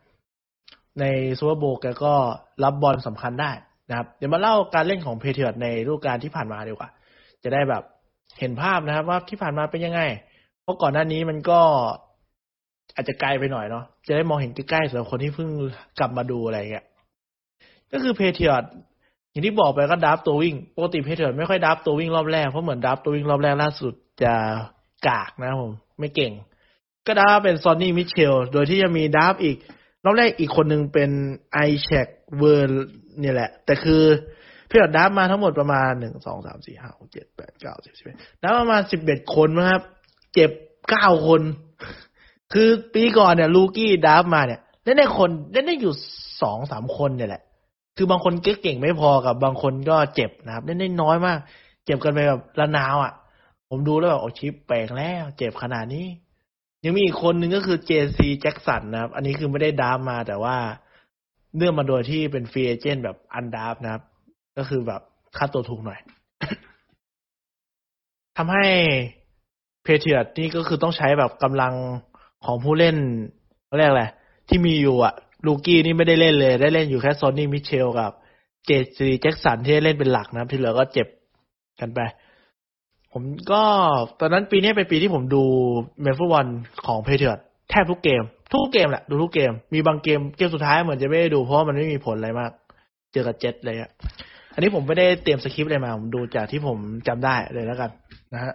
ใน Super Bowl แกก็รับบอลสำคัญได้นะครับ เดี๋ยวมาเล่าการเล่นของ Patriots ในฤดูกาลที่ผ่านมาดีกว่า จะได้แบบเห็นภาพนะครับ ว่าที่ผ่านมาเป็นยังไง เพราะก่อนหน้านี้มันก็ อาจจะไกลไปหน่อยเนาะจะได้มองเห็นใกล้ๆสำหรับคนที่เพิ่งกลับมาดูอะไรเงี้ยก็คือ Patriots อย่างที่บอกไปก็ draft ตัววิ่งปกติ Patriots ไม่ค่อย draft ตัววิ่งรอบแรกเพราะเหมือน draft ตัววิ่งรอบแรกล่าสุดจะกากนะผม ไม่เก่ง ก็ draft เป็น Sony Michel โดยที่จะมี draft อีก รอบแรกอีกคนหนึ่งเป็น Isaiah Wynn เนี่ยแหละ แต่คือ Patriots draft มาทั้งหมดประมาณหนึ่งสองสามสี่ห้าหกเจ็ดแปดเก้าสิบสิบเอ็ด draft ประมาณสิบเอ็ดคนนะครับ เจ็บเก้าคน คือปีก่อนเนี่ย rookie draft มาเนี่ยเล่นได้คนเล่นได้อยู่สองสามคนเนี่ยแหละ คือบางคนเก่งไม่พอกับบางคนก็เจ็บนะครับเล่นได้น้อยมาก เจ็บกันไปแบบระนาวอะ ผมดูแล้วแบบโอ้ชิปแปลกแล้ว เจ็บขนาดนี้ ยังมีอีกคนหนึ่งก็คือ J.C. Jackson นะครับ อันนี้คือไม่ได้ draft มาแต่ว่าเนื่องมาโดยที่เป็น free agent แบบ undrafted นะครับ ก็คือแบบค่าตัวถูกหน่อยทำให้ Patriots นี่ก็คือต้องใช้แบบกำลัง ของผู้เล่นเขาเรียกอะไรที่มีอยู่อะ rookie นี่ไม่ได้เล่นเลย ได้เล่นอยู่แค่ Sony Michel กับ J.C. Jackson ที่เล่นเป็นหลักนะที่เหลือก็เจ็บกันไป ผมก็ตอนนั้นปีนี้เป็นปีที่ผมดูเมฟวันของ Patriots แทบทุกเกม ทุกเกมแหละดูทุกเกม มีบางเกมเกมสุดท้ายเหมือนจะไม่ได้ดูเพราะมันไม่มีผลอะไรมาก เจอกับเจ็ตอะไรเงี้ยอันนี้ผมไม่ได้เตรียมสคริปต์อะไรมา ผมดูจากที่ผมจำได้เลยแล้วกันนะฮะ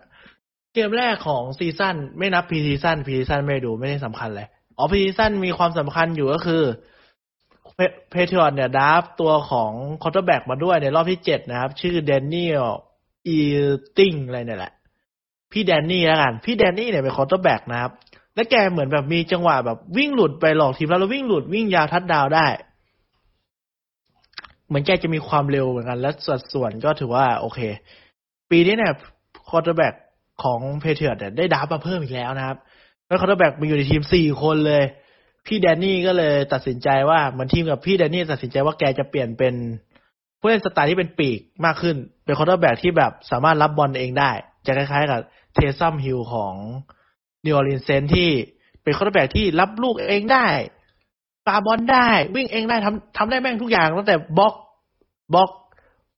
เกมแรกของ season ไม่นับ preseason preseason ไม่ดูไม่ได้สำคัญเลยอ๋อ preseason มีความสำคัญอยู่ก็คือ Patriots เนี่ย draft ตัวของquarterback มาด้วยในรอบที่เจ็ดนะครับ ชื่อ Danny Etling อะไรเนี่ยแหละ พี่ Danny แล้วกัน พี่ Danny เนี่ยเป็น quarterback นะครับ และแกเหมือนแบบมีจังหวะแบบวิ่งหลุดไปหลอกทีมแล้วแล้ววิ่งหลุดวิ่งยาวทัดดาวได้ เหมือนแกจะมีความเร็วเหมือนกัน และสัดส่วนก็ถือว่า โอเค ปีนี้เนี่ย quarterback ของ Patriots ได้ draft มาเพิ่มอีกแล้วนะครับ แล้ว quarterback มีอยู่ในทีมสี่คนเลย พี่ Danny ก็เลยตัดสินใจว่าเหมือนทีมกับพี่ Danny ตัดสินใจว่าแกจะเปลี่ยนเป็นผู้เล่นสไตล์ที่เป็นปีกมากขึ้น เป็น quarterback ที่แบบสามารถรับบอลเองได้ จะคล้ายๆกับ Taysom Hill ของ New Orleans Saints ที่เป็น quarterback ที่รับลูกเองได้ปาบอลได้ วิ่งเองได้ทำทำได้แม่งทุกอย่างตั้งแต่บล็อกบล็อก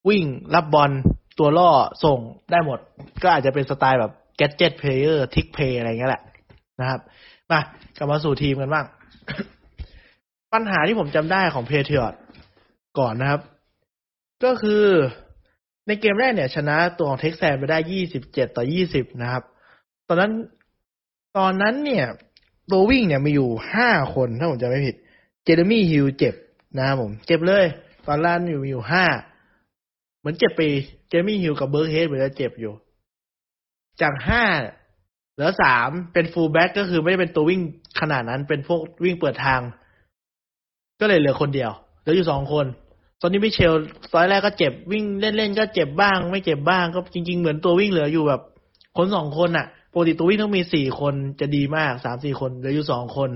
วิ่งรับบอล ตัวล่อส่งได้หมด ก็อาจจะเป็นสไตล์แบบแกจ g จ็ตเพลเยอร์ทิกเพย์อะไรเงี้ยแหละนะครับ มากลับมาสู่ทีมกันบ้าง ปัญหาที่ผมจำได้ของ Patriots ก่อนนะครับ ก็คือในเกมแรกเนี่ย ชนะตัวของ Texans ไปได้ยี่สิบเจ็ดต่อยี่สิบนะครับ ตอนนั้นตอนนั้นเนี่ย ตัววิ่งเนี่ยมีอยู่ห้าคน ถ้าผมจำไม่ผิด Jeremy Hill เจ็บนะครับผม เจ็บเลย ตอนแรกอยู่มีอยู่ห้าเหมือนเจ็บไป Jeremy Hill กับ Burkhead เหมือนจะเจ็บอยู่ จากห้าเหลือสามเป็น fullback ก็คือไม่ได้เป็นตัววิ่งขนาดนั้นเป็นพวกวิ่งเปิดทาง ก็เลยเหลือคนเดียวเหลืออยู่สองคนตอนนี้ Michel ตอนแรกก็เจ็บวิ่งเล่นๆก็เจ็บบ้าง ไม่เจ็บบ้างก็จริง ๆ เหมือนตัววิ่งเหลืออยู่แบบ คนสองคนอะปกติตัววิ่งต้องมีสี่คนจะดีมากสามสี่คนเหลืออยู่สองคน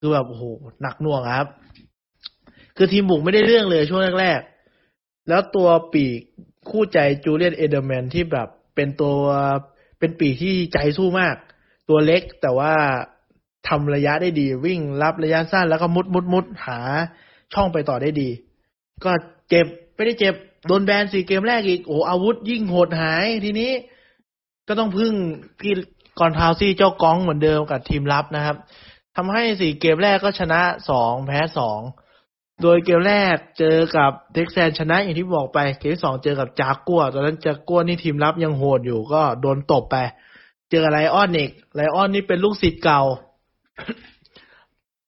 คือแบบโอ้โหหนักหน่วงครับ คือทีมบุกไม่ได้เรื่องเลยช่วงแรกๆแล้วตัวปีก คู่ใจ Julian Edelman ที่แบบเป็นตัวเป็นปีที่ใจสู้มาก ตัวเล็กแต่ว่าทำระยะได้ดี วิ่งรับระยะสั้นแล้วก็มุดมุดมุดหาช่องไปต่อได้ดี ก็เจ็บไม่ได้เจ็บ โดนแบนสี่เกมแรกอีก โอ้อาวุธยิ่งโหดหายทีนี้ก็ต้องพึ่งพี่ Gronkowski เจ้า Gronk เหมือนเดิมกับทีมรับนะครับทำให้สี่เกมแรกก็ชนะสองแพ้สอง โดยเกมแรกเจอกับ Texans ชนะอย่างที่บอกไป เกมที่สองเจอกับ Jaguars ตอนนั้น Jaguars นี่ทีมรับยังโหดอยู่ก็โดนตบไป เจอ Lions อีก Lions นี่เป็นลูกศิษย์เก่า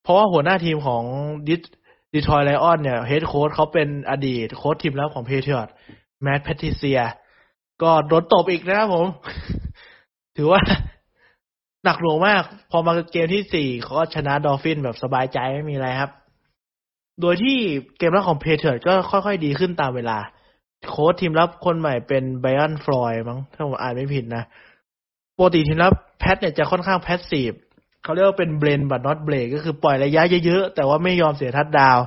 เพราะว่าหัวหน้าทีมของดิ Detroit Lions เนี่ย head coach เขาเป็นอดีตโค้ชทีมรับของ Patriots Matt Patricia ก็โดนตบอีกนะครับผม ถือว่าหนักหน่วงมาก พอมาเกมที่สี่เขาก็ชนะ Dolphins แบบสบายใจไม่มีอะไรครับ โดยที่เกมรับของ Patriots ก็ค่อยๆดีขึ้นตามเวลา โค้ชทีมรับคนใหม่เป็น Brian Flores มั้งถ้าผมอ่านไม่ผิดนะปกติทีมรับ Pats เนี่ยจะค่อนข้าง passive เขาเรียกว่าเป็น bend but not break ก็คือปล่อยระยะเยอะๆ แต่ว่าไม่ยอมเสียทัดดาว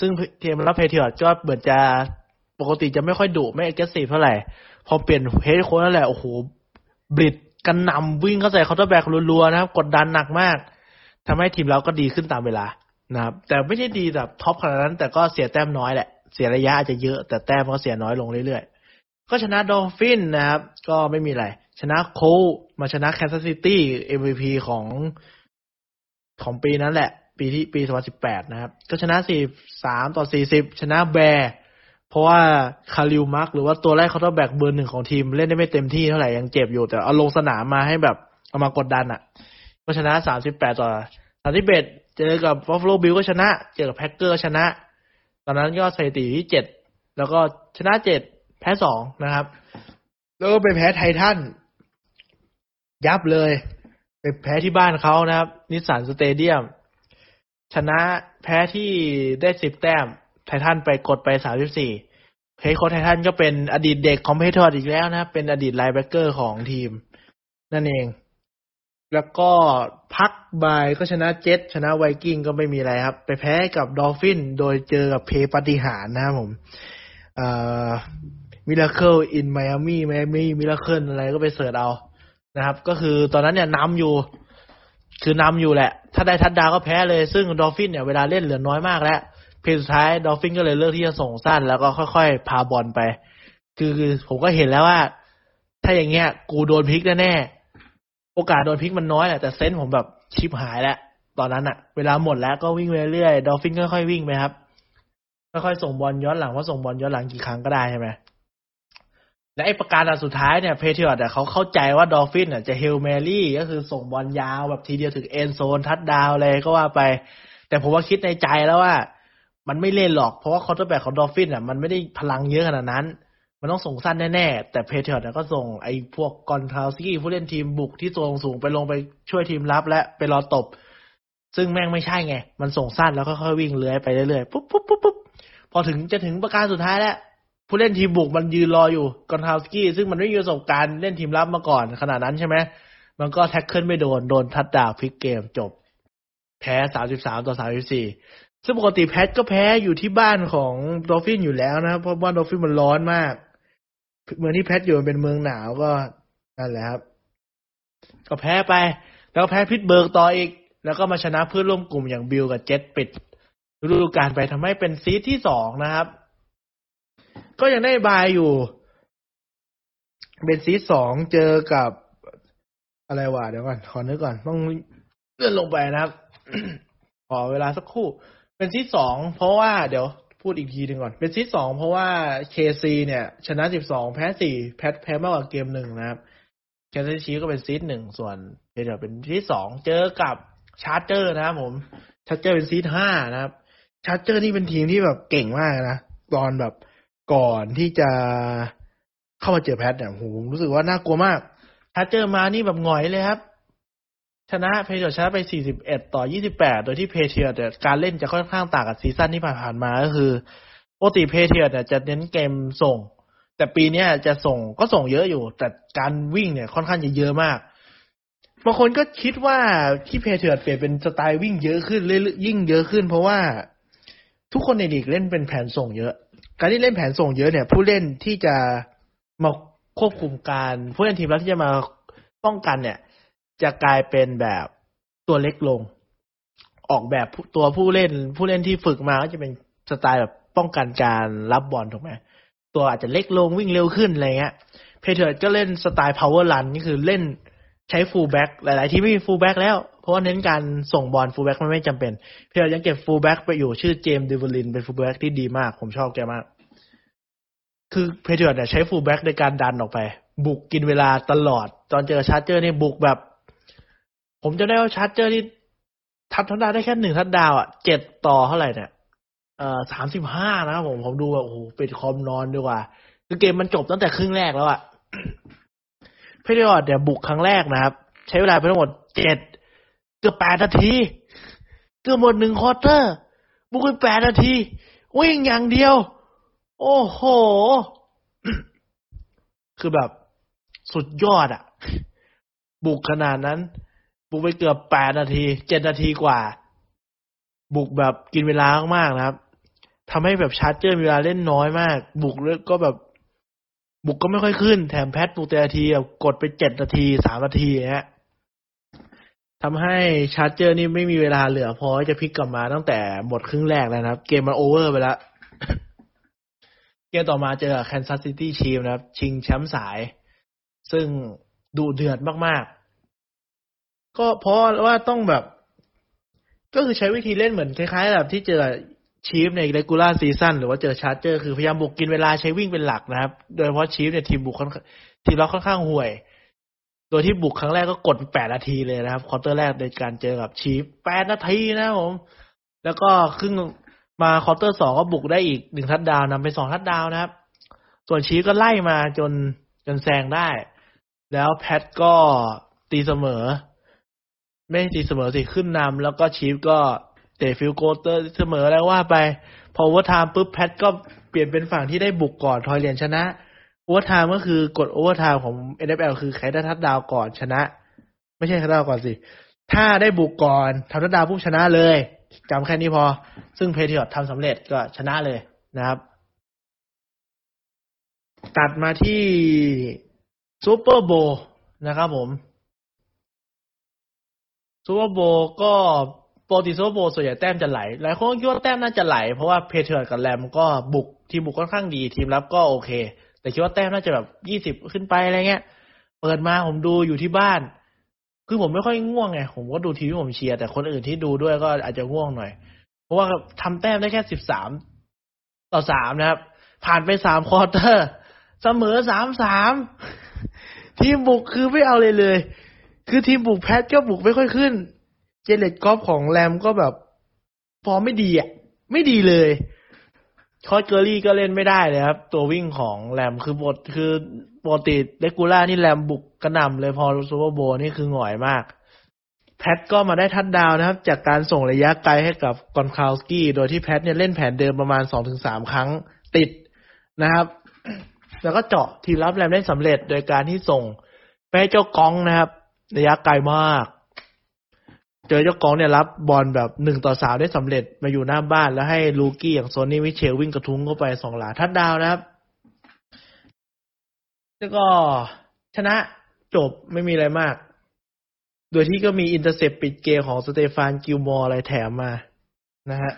ซึ่งทีมรับ Patriots ก็เหมือนจะปกติจะไม่ค่อยดุไม่ aggressive เท่าไหร่ พอเปลี่ยน head coach นั่นแหละโอ้โห blitz กระหน่ำวิ่งเข้าใส่ quarterback รัวๆนะครับ กดดันหนักมากทำให้ทีมเราก็ดีขึ้นตามเวลา นะครับ แต่ไม่ใช่ดีแบบ top ขนาดนั้น แต่ก็เสียแต้มน้อยแหละ เสียระยะอาจจะเยอะ แต่แต้มก็เสียน้อยลงเรื่อยๆ ก็ชนะ Dolphins นะครับ ก็ไม่มีอะไร ชนะ Colts มาชนะ Kansas City MVP ของของปีนั้นแหละ ปีที่ปี 2018 นะครับ ก็ชนะ 43 ต่อ 40 ชนะ Bears เพราะว่า Khalil Mack หรือว่าตัวไล่ quarterback เบอร์หนึ่งของทีม เล่นได้ไม่เต็มที่เท่าไหร่ยังเจ็บอยู่ แต่เอาลงสนามมาให้แบบเอามากดดันอะก็ชนะ 38 ต่อ31 เจอกับ Buffalo Bills ก็ชนะ เจอกับ Packers ชนะ ตอนนั้นก็สถิติที่7แล้วก็ชนะ7แพ้2นะครับ แล้วก็ไปแพ้ Titans ยับเลยไปแพ้ที่บ้านเขานะครับ Nissan Stadium ชนะแพ้ที่ได้สิบแต้ม Titans ไปกดไปสามสิบสี่ head coach Titans ก็เป็นอดีตเด็กของ Patriots อีกแล้วนะครับเป็นอดีต linebacker ของทีม นั่นเอง แล้วก็พัก bye ก็ชนะเจ็ตชนะ Vikings ก็ไม่มีอะไรครับ ไปแพ้กับ Dolphins โดยเจอกับ play ปาฏิหาริย์นะครับผม Miracle in Miami Miami Miracle อะไรก็ไป search เอานะครับ ก็คือตอนนั้นเนี่ยนำอยู่ คือนำอยู่แหละ ถ้าได้ทัดดาวก็แพ้เลย ซึ่ง Dolphins เนี่ยเวลาเล่นเหลือน้อยมากแล้ว play สุดท้าย Dolphins ก็เลยเลือกที่จะส่งสั้น แล้วก็ค่อยๆ พาบอลไป คือคือผมก็เห็นแล้วว่า ถ้าอย่างเงี้ย กูโดนพลิกแน่ๆ โอกาสโดนพลิกมันน้อยแหละแต่ sense ผมแบบชิบหายแล้วตอนนั้นอะเวลาหมดแล้วก็วิ่งไปเรื่อย Dolphins ค่อยๆวิ่งไปครับค่อยๆส่งบอลย้อนหลังว่าส่งบอลย้อนหลังกี่ครั้งก็ได้ใช่ไหมและไอ้ประการสุดท้ายเนี่ย Patriots เขาเข้าใจว่า Dolphins อะจะ Hail Mary ก็คือส่งบอลยาวแบบทีเดียวถึง end zone touchdown เลยก็ว่าไป แต่ผมว่าคิดในใจแล้วว่า มันไม่เล่นหรอกเพราะว่า quarterback ของ Dolphin อะมันไม่ได้พลังเยอะขนาดนั้น มันต้องส่งสั้นแน่ๆ แต่ Patriots ก็ส่งไอ้พวก Gronkowski ผู้เล่นทีมบุกที่ส่งสูงไปลงไปช่วยทีมรับและไปรอตบ ซึ่งแม่งไม่ใช่ไง มันส่งสั้นแล้วค่อยๆวิ่งเลื้อยไปเรื่อยๆปุ๊บปุ๊บปุ๊บปุ๊บพอถึงจะถึงปราการสุดท้ายแล้ว ผู้เล่นทีมบุกมันยืนรออยู่ Gronkowski ซึ่งมันไม่มีประสบการณ์เล่นทีมรับมาก่อนขนาดนั้นใช่ไหมมันก็ tackle ไม่โดนโดนทัดดาวพลิกเกมจบ แพ้สามสิบสามต่อสามสิบสี่ซึ่งปกติ Pat ก็แพ้อยู่ที่บ้านของ Dolphin อยู่แล้วนะเพราะบ้าน Dolphin มันร้อนมาก เมืองที่ Pat อยู่มันเป็นเมืองหนาวก็นั่นแหละครับ ก็แพ้ไป แล้วแพ้ Pittsburgh ต่ออีก แล้วก็มาชนะเพื่อนร่วมกลุ่มอย่างบิลกับเจ็ตปิดฤดูกาลไปทำให้เป็น seed ที่สองนะครับ ก็ยังได้ bye อยู่ เป็น seed สองเจอกับอะไรวะเดี๋ยวก่อนขอนึกก่อน ต้องเลื่อนลงไปนะครับ ขอเวลาสักครู่ เป็น seed สองเพราะว่าเดี๋ยว พูดอีกทีหนึ่งก่อน เป็น seed สองเพราะว่า KC เนี่ย ชนะสิบสองแพ้สี่แพ้แพ้มากกว่าเกมหนึ่งนะครับ KC ก็เป็น seed หนึ่งส่วนเดี๋ยวเป็น seed สองเจอกับ Charger นะครับผม Charger เป็น seed ห้านะครับ Charger นี่เป็นทีมที่แบบเก่งมากนะตอนแบบก่อนที่จะเข้ามาเจอ Pat เนี่ยผมรู้สึกว่าน่ากลัวมาก Charger มานี่แบบหงอยเลยครับ ชนะ Patriots ชนะไป 41 ต่อ 28 โดยที่ Patriots แต่การเล่นจะค่อนข้างต่างกับ season ที่ผ่านๆมาก็คือปกติ Patriots เนี่ยจะเน้นเกมส่ง แต่ปีนี้จะส่งก็ส่งเยอะอยู่ แต่การวิ่งเนี่ยค่อนข้างจะเยอะมากบางคนก็คิดว่าที่ Patriots เปลี่ยนเป็นสไตล์วิ่งเยอะขึ้นเรื่อยยิ่งเยอะขึ้น เพราะว่าทุกคนในลีกเล่นเป็นแผนส่งเยอะ การที่เล่นแผนส่งเยอะเนี่ย ผู้เล่นที่จะมาควบคุมการผู้เล่นทีมรับที่จะมาป้องกันเนี่ย จะกลายเป็นแบบตัวเล็กลง ออกแบบตัวผู้เล่นผู้เล่นที่ฝึกมาก็จะเป็นสไตล์แบบป้องกันการรับบอลถูกไหมตัวอาจจะเล็กลงวิ่งเร็วขึ้นอะไรเงี้ย Patriots ก็เล่นสไตล์ power run นี่คือเล่นใช้ fullback หลาย ๆ ทีมไม่มี fullback แล้ว เพราะว่าเน้นการส่งบอล fullback มันไม่จำเป็น Patriots ยังเก็บ fullback ไปอยู่ชื่อ James Develin เป็น fullback ที่ดีมาก ผมชอบแกมาก คือ Patriots เนี่ยใช้ fullback ในการดันออกไป บุกกินเวลาตลอด ตอนเจอ Charger นี่บุกแบบ ผมจำได้ว่า Charger ที่ touch touchdown ได้แค่หนึ่ง touchdown อะเจ็ดต่อเท่าไหร่เนี่ยเอ่อสามสิบห้านะครับผมผมดูแบบโอ้โหปิดคอมนอนดีกว่า คือเกมมันจบตั้งแต่ครึ่งแรกแล้วอะPatriots เนี่ยบุกครั้งแรกนะครับ ใช้เวลาไปทั้งหมดเจ็ดเกือบแปดนาทีเกือบหมดหนึ่ง quarter บุกไปแปดนาที วิ่งอย่างเดียว โอ้โห คือแบบสุดยอดอะ บุกขนาดนั้น บุกไปเกือบแปดนาทีเจ็ดนาทีกว่า บุกแบบกินเวลามากๆนะครับทำให้แบบ Charger มีเวลาเล่นน้อยมาก บุกแล้วก็แบบ บุกก็ไม่ค่อยขึ้น แถม Pat บุกแปดนาทีกดไปเจ็ดนาทีสามนาทีเนี้ยทำให้ Charger นี่ไม่มีเวลาเหลือพอจะพลิกกลับมาตั้งแต่หมดครึ่งแรกแล้วนะครับ เกมมัน over ไปแล้ว เกมต่อมาเจอ Kansas City Chief นะครับ ชิงแชมป์สาย ซึ่งดูเดือดมากๆ ก็เพราะว่าต้องแบบ ก็คือใช้วิธีเล่นเหมือนคล้ายๆแบบที่เจอChief ใน regular season หรือว่าเจอ Charger คือพยายามบุกกินเวลาใช้วิ่งเป็นหลักนะครับ โดยเฉพาะ Chief เนี่ยทีมบุกค่อนทีมเราค่อนข้างห่วย โดยที่บุกครั้งแรกก็กดแปดนาทีเลยนะครับ quarter แรกในการเจอกับ Chief แปดนาทีนะผม แล้วก็ครึ่งมา quarter สองก็บุกได้อีกหนึ่งทัดดาวนำไปสองทัดดาวนะครับ ส่วน Chief ก็ไล่มาจนจนแซงได้ แล้ว Pat ก็ตีเสมอ ไม่ตีเสมอสิขึ้นนำแล้วก็ Chief ก็เตะ field goal ตีเสมอแล้วว่าไป พอ overtime ปุ๊บ Pat ก็เปลี่ยนเป็นฝั่งที่ได้บุกก่อนทอยเหรียญชนะ overtime ก็คือกฎ overtime ของ NFL คือใครได้ทัดดาวก่อนชนะ ไม่ใช่ทัดดาวก่อนสิ ถ้าได้บุกก่อนทำทัดดาวปุ๊บชนะเลยจำแค่นี้พอ ซึ่ง Patriots ทำสำเร็จก็ชนะเลยนะครับ ตัดมาที่Super Bowl นะครับผม Super Bowl ก็ปกติ Super Bowl ส่วนใหญ่แต้มจะไหล หลายคนคิดว่าแต้มน่าจะไหล เพราะว่า Patriots กับแรมก็บุกทีมบุกค่อนข้างดีทีมรับก็โอเค แต่คิดว่าแต้มน่าจะแบบยี่สิบขึ้นไปอะไรเงี้ย เปิดมาผมดูอยู่ที่บ้าน คือผมไม่ค่อยง่วงไง ผมก็ดูทีวีผมเชียร์แต่คนอื่นที่ดูด้วยก็อาจจะง่วงหน่อย เพราะว่าทำแต้มได้แค่สิบสามต่อสามนะครับ ผ่านไปสาม quarter เสมอสามสามทีมบุกคือไม่เอาเลยเลย คือทีมบุก Pat ก็บุกไม่ค่อยขึ้น Jared Goff ของแรมก็แบบฟอร์มไม่ดีอะ ไม่ดีเลย Todd Gurley ก็เล่นไม่ได้เลยครับ ตัววิ่งของแรมคือบทคือปกติ regular นี่แรมบุกกระหน่ำเลยพอ Super Bowl นี่คือหง่อยมาก Pat ก็มาได้ touchdown นะครับ จากการส่งระยะไกลให้กับ Gronkowski โดยที่ Pat เนี่ยเล่นแผนเดิมประมาณสองถึงสามครั้งติดนะครับ แล้วก็เจาะทีมรับ Rams ได้สำเร็จโดยการที่ส่งไปเจ้า Gronk นะครับ ระยะไกลมาก เจอเจ้า Gronk เนี่ยรับบอลแบบหนึ่งต่อสามได้สำเร็จมาอยู่หน้าบ้านแล้วให้ rookie อย่าง Sony Michel วิ่งกระทุ้งเข้าไปสองหลาทัดดาวนะครับ แล้วก็ชนะจบไม่มีอะไรมาก โดยที่ก็มี intercept ปิดเกมของ Stephon Gilmore อะไรแถมมานะฮะ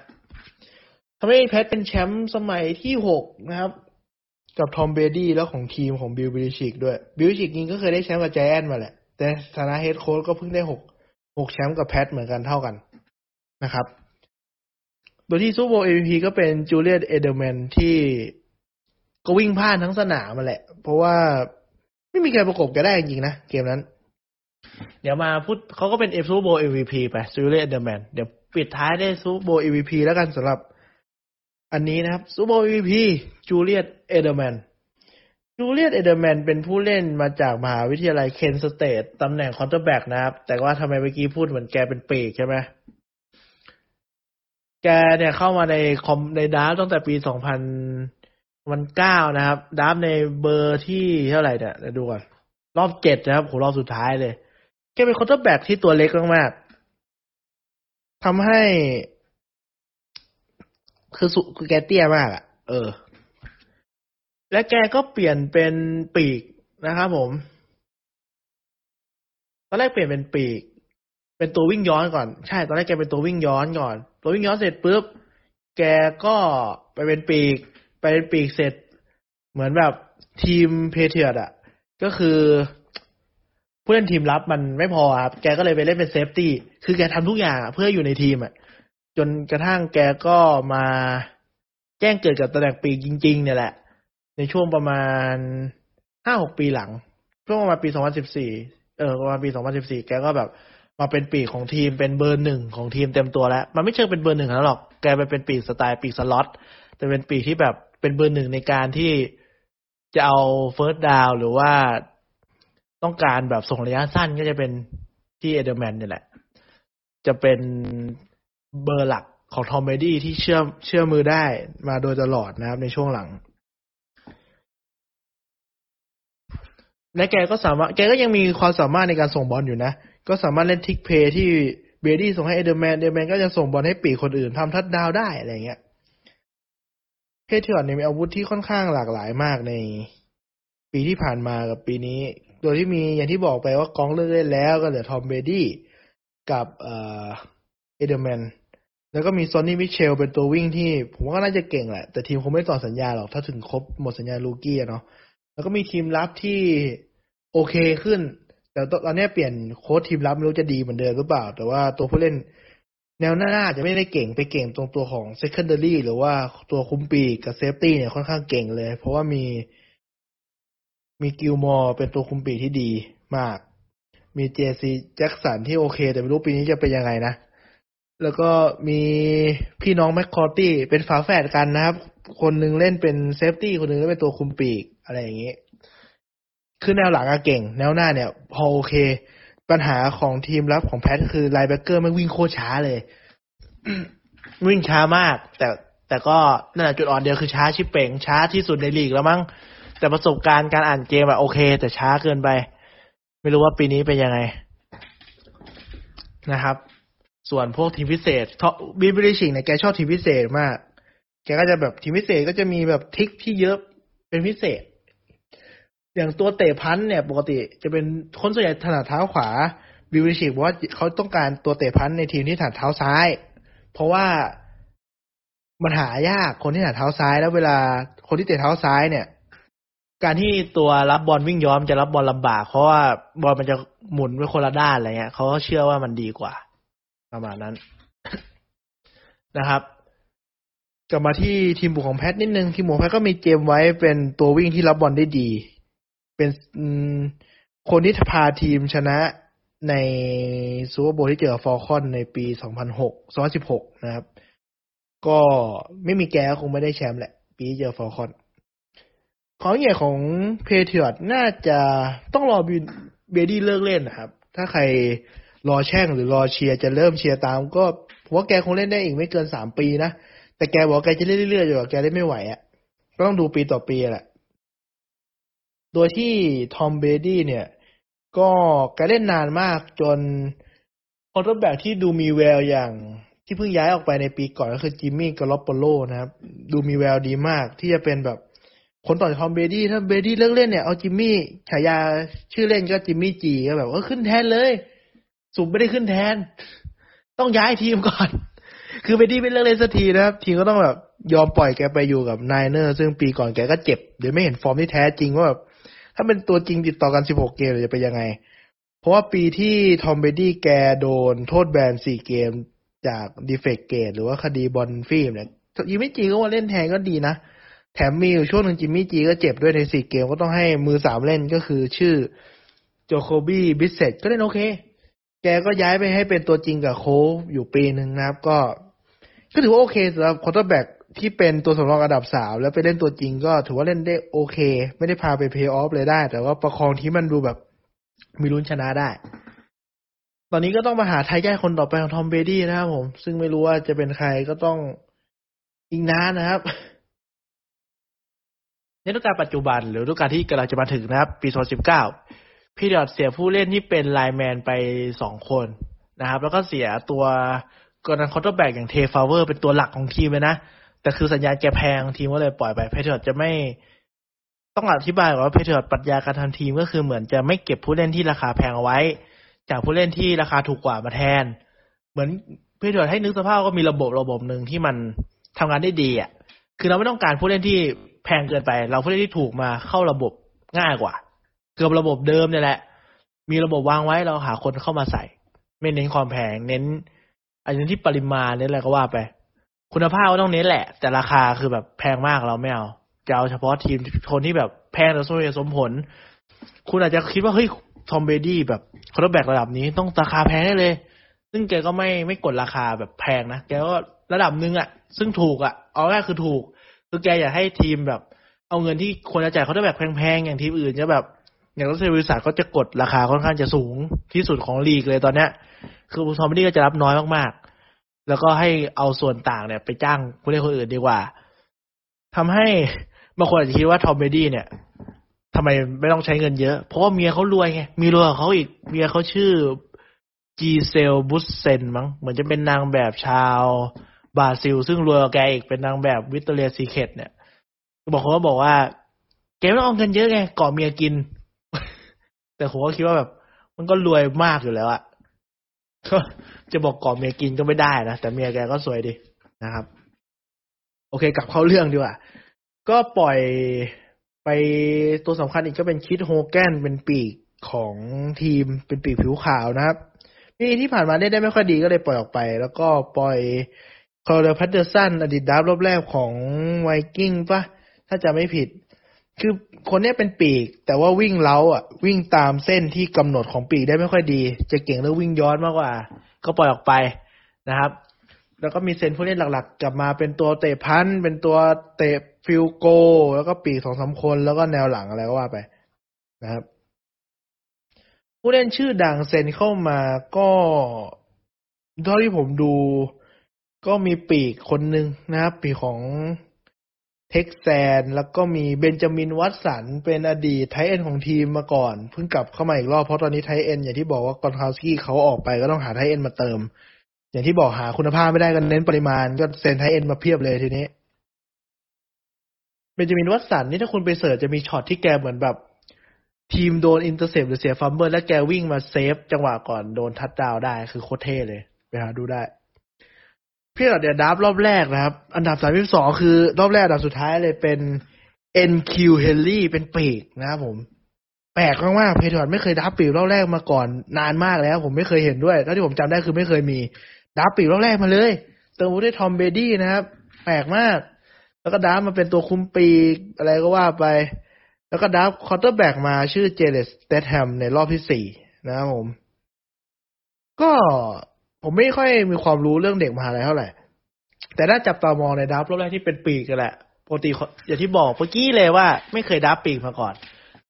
ทำให้ Pats เป็นแชมป์สมัยที่หกนะครับกับ Tom Brady แล้วของทีมของ Bill Belichick ด้วย Bill Belichick นี่ก็เคยได้แชมป์กับแจแอนมาแหละ แต่ฐานะ head coach ก็เพิ่งได้หกหกแชมป์กับ Pats เหมือนกันเท่ากันนะครับ โดยที่ Super Bowl MVP ก็เป็น Julian Edelman ที่ก็วิ่งพล่านทั้งสนามมาแหละ เพราะว่าไม่มีใครประกบแกได้จริงๆนะ เกมนั้น เดี๋ยวมาพูดเขาก็เป็นเอฟซูโบเอว์ MVP ไป Julian Edelman เดี๋ยวปิดท้ายได้ซูโบเอว์ MVP แล้วกันสำหรับ อันนี้นะครับซูโบเอว์ MVP จูเลียนเอเดอร์แมน จูเลียนเอเดอร์แมนเป็นผู้เล่นมาจากมหาวิทยาลัย Kent State ตำแหน่ง quarterback นะครับ แต่ว่าทำไมเมื่อกี้พูดเหมือนแกเป็นปีกใช่ไหมแกเนี่ยเข้ามาใน combine draft ตั้งแต่ปีสองพันวันเก้านะครับ draft ในเบอร์ที่เท่าไหร่เนี่ยเดี๋ยวดูก่อน รอบเจ็ดนะครับโหรอบสุดท้ายเลย แกเป็น quarterback ที่ตัวเล็กมากๆทำให้ คือสุคือแกเตี้ยมากอะ่ะ เออ และแกก็เปลี่ยนเป็นปีกนะครับผม ตอนแรกเปลี่ยนเป็นปีก เป็นตัววิ่งย้อนก่อน ใช่ ตอนแรกแกเป็นตัววิ่งย้อนก่อน ตัววิ่งย้อนเสร็จปุ๊บ แกก็ไปเป็นปีก ไปเป็นปีกเสร็จ เหมือนแบบทีม Patriots อะ ก็คือผู้เล่นทีมรับมันไม่พอครับ แกก็เลยไปเล่นเป็น safety คือแกทำทุกอย่างเพื่ออยู่ในทีมอะ จนกระทั่งแกก็มาแจ้งเกิดกับตำแหน่งปีกจริง ๆ เนี่ยแหละ ในช่วงประมาณห้าหกปีหลัง ช่วงประมาณปีสองพันสิบสี่เออประมาณปีสองพันสิบสี่แกก็แบบมาเป็นปีกของทีมเป็นเบอร์หนึ่งของทีมเต็มตัวแล้ว มันไม่เชิงเป็นเบอร์หนึ่งแล้วหรอกแกไปเป็นปีกสไตล์ปีกสล็อตแต่เป็นปีกที่แบบเป็นเบอร์หนึ่งในการที่จะเอา first down หรือว่าต้องการแบบส่งระยะสั้นก็จะเป็นที่ Edelman นี่แหละ จะเป็นเบอร์หลักของ Tom Brady ที่เชื่อเชื่อมือได้มาโดยตลอดนะครับในช่วงหลัง และแกก็สามารถ แกก็ยังมีความสามารถในการส่งบอลอยู่นะ ก็สามารถเล่น trick play ที่ Brady ส่งให้ Edelman Edelman ก็จะส่งบอลให้ปีกคนอื่นทำทัดดาวได้อะไรเงี้ย Patriots เนี่ยมีอาวุธที่ค่อนข้างหลากหลายมากในปีที่ผ่านมากับปีนี้ โดยที่มีอย่างที่บอกไปว่า Gronk เลิกเล่นแล้วก็เหลือ Tom Brady กับเอ Edelman แล้วก็มี Sony Michel เป็นตัววิ่งที่ ผมว่าก็น่าจะเก่งแหละ แต่ทีมคงไม่ต่อสัญญาหรอกถ้าถึงครบหมดสัญญา rookie เนาะ แล้วก็มีทีมรับที่โอเคขึ้น แต่ตอนนี้เปลี่ยนโค้ชทีมรับไม่รู้จะดีเหมือนเดิมหรือเปล่า แต่ว่าตัวผู้เล่น แนวหน้าจะไม่ได้เก่งไปเก่งตรงตัวของ secondary หรือว่าตัวคุมปีกกับ safety เนี่ยค่อนข้างเก่งเลย เพราะว่ามีมี Gilmore เป็นตัวคุมปีกที่ดีมาก มี J.C. Jackson ที่โอเค แต่ไม่รู้ปีนี้จะเป็นยังไงนะ แล้วก็มีพี่น้อง McCourty เป็นฝาแฝดกันนะครับ คนหนึ่งเล่นเป็น safety คนหนึ่งเล่นเป็นตัวคุมปีกอะไรอย่างนี้ คือแนวหลังอะเก่ง แนวหน้าเนี่ย พอโอเค ปัญหาของทีมรับของ Pats คือ linebacker ไม่วิ่งโคตรช้าเลย วิ่งช้ามาก แต่แต่ก็นั่นแหละจุดอ่อนเดียวคือช้าชิบเป๋งช้าที่สุดในลีกแล้วมั้งแต่ประสบการณ์การอ่านเกมอะโอเค แต่ช้าเกินไป ไม่รู้ว่าปีนี้เป็นยังไงนะครับ ส่วนพวกทีมพิเศษบีบริชิงเนี่ยแกชอบทีมพิเศษมาก แกก็จะแบบทีมพิเศษก็จะมีแบบทิกที่เยอะเป็นพิเศษ อย่างตัวเตะพันเนี่ย ปกติจะเป็นคนส่วนใหญ่ถนัดเท้าขวา บิวริชิกบอกว่าเขาต้องการตัวเตะพันในทีมที่ถนัดเท้าซ้าย เพราะว่ามันหายากคนที่ถนัดเท้าซ้าย แล้วเวลาคนที่เตะเท้าซ้ายเนี่ยการที่ตัวรับบอลวิ่งย้อนจะรับบอลลำบาก เพราะว่าบอลมันจะหมุนไปคนละด้านอะไรเงี้ยเขาก็เชื่อว่ามันดีกว่า ประมาณนั้นนะครับ กลับมาที่ทีมบุกของ Pats นิดนึง ทีมบุก Pats ก็มีเจมไว้เป็นตัววิ่งที่รับบอลได้ดี เป็นคนที่พาทีมชนะใน Super Bowl ที่เจอ Falcons ในปี2006 2016นะครับ ก็ไม่มีแกคงไม่ได้แชมป์แหละ ปีเจอ Falconsของใหญ่ของ Patriots น่าจะต้องรอ Brady เลิกเล่นนะครับ ถ้าใคร รอแช่งหรือรอเชียร์จะเริ่มเชียร์ตาม ก็ผมว่าแกคงเล่นได้อีกไม่เกินสามปีนะ แต่แกบอกแกจะเล่นเรื่อยๆอยู่แกเล่นไม่ไหวอะ่ะก็ต้องดูปีต่อปีแหละ โดยที่ Tom Brady เนี่ย ก็แกเล่นนานมากจน quarterback ที่ดูมีแววอย่างที่เพิ่งย้ายออกไปในปีก่อนก็คือ Jimmy Garoppoloนะครับ ดูมีแววดีมากที่จะเป็นแบบคนต่อจาก Tom Brady ถ้า Brady เลิกเล่นเนี่ยเอาจิมมี่ฉายาชื่อเล่นก็ Jimmy G ก็แบบว่าขึ้นแทนเลย สรุปไม่ได้ขึ้นแทน ต้องย้ายทีมก่อน คือ Brady ไม่เลิกเล่นสักทีนะครับ ทีมก็ต้องแบบยอมปล่อยแกไปอยู่กับ Niners ซึ่งปีก่อนแกก็เจ็บเดี๋ยวไม่เห็นฟอร์มที่แท้จริงว่าแบบถ้าเป็นตัวจริงติดต่อกัน16เกมจะเป็นยังไง เพราะว่าปีที่ Tom Brady แกโดนโทษแบน4เกมจาก Deflategate หรือว่าคดีบอลนิ่มเนี่ยยิมมี่จีก็ว่าเล่นแทนก็ดีนะ แถมมีอยู่ช่วงหนึ่ง Jimmy G ก็เจ็บด้วยใน4เกมก็ต้องให้มือสามเล่นก็คือชื่อ Jacoby Brissett ก็เล่นโอเค แกก็ย้ายไปให้เป็นตัวจริงกับโคอยู่ปีหนึ่งนะครับ ก็ ก็ถือว่าโอเคสำหรับ quarterback ที่เป็นตัวสำรองอันดับสามแล้วไปเล่นตัวจริงก็ถือว่าเล่นได้โอเค ไม่ได้พาไปเพย์ออฟเลยได้ แต่ว่าประคองที่มันดูแบบมีลุ้นชนะได้ ตอนนี้ก็ต้องมาหาทายาทคนต่อไปของ Tom Brady นะครับผม ซึ่งไม่รู้ว่าจะเป็นใครก็ต้องอีกนานนะครับในฤดูกาลปัจจุบันหรือฤดูกาลที่กำลังจะมาถึงนะครับ ปี 2019 Patriots เสียผู้เล่นที่เป็น lineman ไปสองคนนะครับ แล้วก็เสียตัวกดดัน quarterback อย่าง Trey Flowers เป็นตัวหลักของทีมเลยนะ แต่คือสัญญาแกแพงทีมก็เลยปล่อยไป Patriots จะไม่ต้องอธิบายก่อนว่า Patriots ปรัชญาการทำทีมก็คือเหมือนจะไม่เก็บผู้เล่นที่ราคาแพงเอาไว้ จากผู้เล่นที่ราคาถูกกว่ามาแทน เหมือน Patriots ให้นึกสภาพก็มีระบบระบบหนึ่งที่มันทำงานได้ดีอะคือเราไม่ต้องการผู้เล่นที่แพงเกินไป เราผู้เล่นที่ถูกมาเข้าระบบง่ายกว่า เกือบระบบเดิมเนี่ยแหละ มีระบบวางไว้เราหาคนเข้ามาใส่ ไม่เน้นความแพงเน้นอันนี้ที่ปริมาณเน้นอะไรก็ว่าไป คุณภาพก็ต้องเน้นแหละ แต่ราคาคือแบบแพงมากเราไม่เอาจะเอาเฉพาะทีมคนที่แบบแพงแต่สมเหตุสมผล คุณอาจจะคิดว่าเฮ้ย Tom Brady แบบ quarterback ระดับนี้ต้องราคาแพงได้เลย ซึ่งแกก็ไม่ไม่กดราคาแบบแพงนะแกก็ระดับหนึ่งอะซึ่งถูกอะเอาแรกคือถูก คือแกอยากให้ทีมแบบ เอาเงินที่ควรจะจ่ายเขาได้แบบแพงๆอย่างทีมอื่นจะแบบ อย่าง Russell Wilson ก็จะกดราคาค่อนข้างจะสูงที่สุดของลีกเลยตอนเนี้ย คือ Tom Brady ก็จะรับน้อยมากๆ แล้วก็ให้เอาส่วนต่างเนี่ย ไปจ้างผู้เล่นคนอื่นดีกว่าทำให้บางคนอาจจะคิดว่า Tom Brady เนี่ยทำไมไม่ต้องใช้เงินเยอะ เพราะว่าเมียเขารวยไงมีรวยเขาอีกเมียเขาชื่อ Gisele Bündchen มั้งเหมือนจะเป็นนางแบบชาวบราซิล ซึ่งรวยกว่าแกอีกเป็นนางแบบ Victoria's Secret เนี่ยบอกเขาก็บอกว่าแกไม่ต้องเอาเงินเยอะไงเกาะเมียกิน แต่ผมก็คิดว่าแบบ มันก็รวยมากอยู่แล้วอะก็จะบอกเกาะเมียกินก็ไม่ได้นะ แต่เมียแกก็สวยดีนะครับ โอเค กลับเข้าเรื่องดีกว่า ก็ปล่อยไปตัวสำคัญอีกก็เป็น Chris Hogan เป็นปีกของทีมเป็นปีกผิวขาวนะครับปีที่ผ่านมาได้ได้ไม่ค่อยดีก็เลยปล่อยออกไป แล้วก็ปล่อย Cordarrelle Patterson อดีต draft รอบแรกของ Vikings ปะถ้าจะไม่ผิด คือ คนนี้เป็นปีก แต่ว่าวิ่งเล้าอะ วิ่งตามเส้นที่กำหนดของปีกได้ไม่ค่อยดี จะเก่งเรื่องวิ่งย้อนมากกว่า ก็ปล่อยออกไปนะครับ แล้วก็มีเซนผู้เล่นหลักๆ กลับมาเป็นตัวเตะพันเป็นตัวเตะฟิลโก แล้วก็ปีกสองสาคนแล้วก็แนวหลังอะไรก็ว่าไปนะครับ ผู้เล่นชื่อดังเซนเข้ามาก็เท่าที่ผมดู ก็มีปีกคนหนึ่งนะครับ ปีกของ Texans แล้วก็มี Benjamin Watson เป็นอดีต tight end ของทีมมาก่อน เพิ่งกลับเข้ามาอีกรอบเพราะตอนนี้ tight end อย่างที่บอกว่า Gronkowski เขาออกไปก็ต้องหา tight end มาเติม อย่างที่บอกหาคุณภาพไม่ได้ก็เน้นปริมาณก็เซ็น tight end มาเพียบเลยทีนี้ Benjamin Watson นี่ถ้าคุณไป search จะมีช็อตที่แกเหมือนแบบ ทีมโดน intercept หรือเสีย fumble แล้วแกวิ่งมา save จังหวะก่อนโดนทัดดาวได้คือโคตรเท่เลย ไปหาดูได้ พี่หลอนเดียดับรอบแรกนะครับ อันดับสามสองคือ รอบแรกอันดับสุดท้ายเลยเป็น NQ Henry เป็นปีกนะครับผม แปลกมากๆเพเทอร์ไม่เคยดับปีกรอบแรกมาก่อนนานมากแล้ว ผมไม่เคยเห็นด้วยเท่าที่ผมจำได้คือไม่เคยมีดับปีกรอบแรกมาเลย เติมด้วยทอมเบดี้นะครับ แปลกมาก แล้วก็ดับมาเป็นตัวคุมปีกอะไรก็ว่าไป แล้วก็ดับคอร์เตอร์แบ็กมาชื่อเจเลสเตทแฮมในรอบที่สี่นะครับผม ก็ ผมไม่ค่อยมีความรู้เรื่องเด็กมหาลัยเท่าไหร่ แต่ถ้าจับตามองในดับรอบแรกที่เป็นปีกกันแหละปกติอย่างที่บอกเมื่อกี้เลยว่า ไม่เคยดับปีกมาก่อน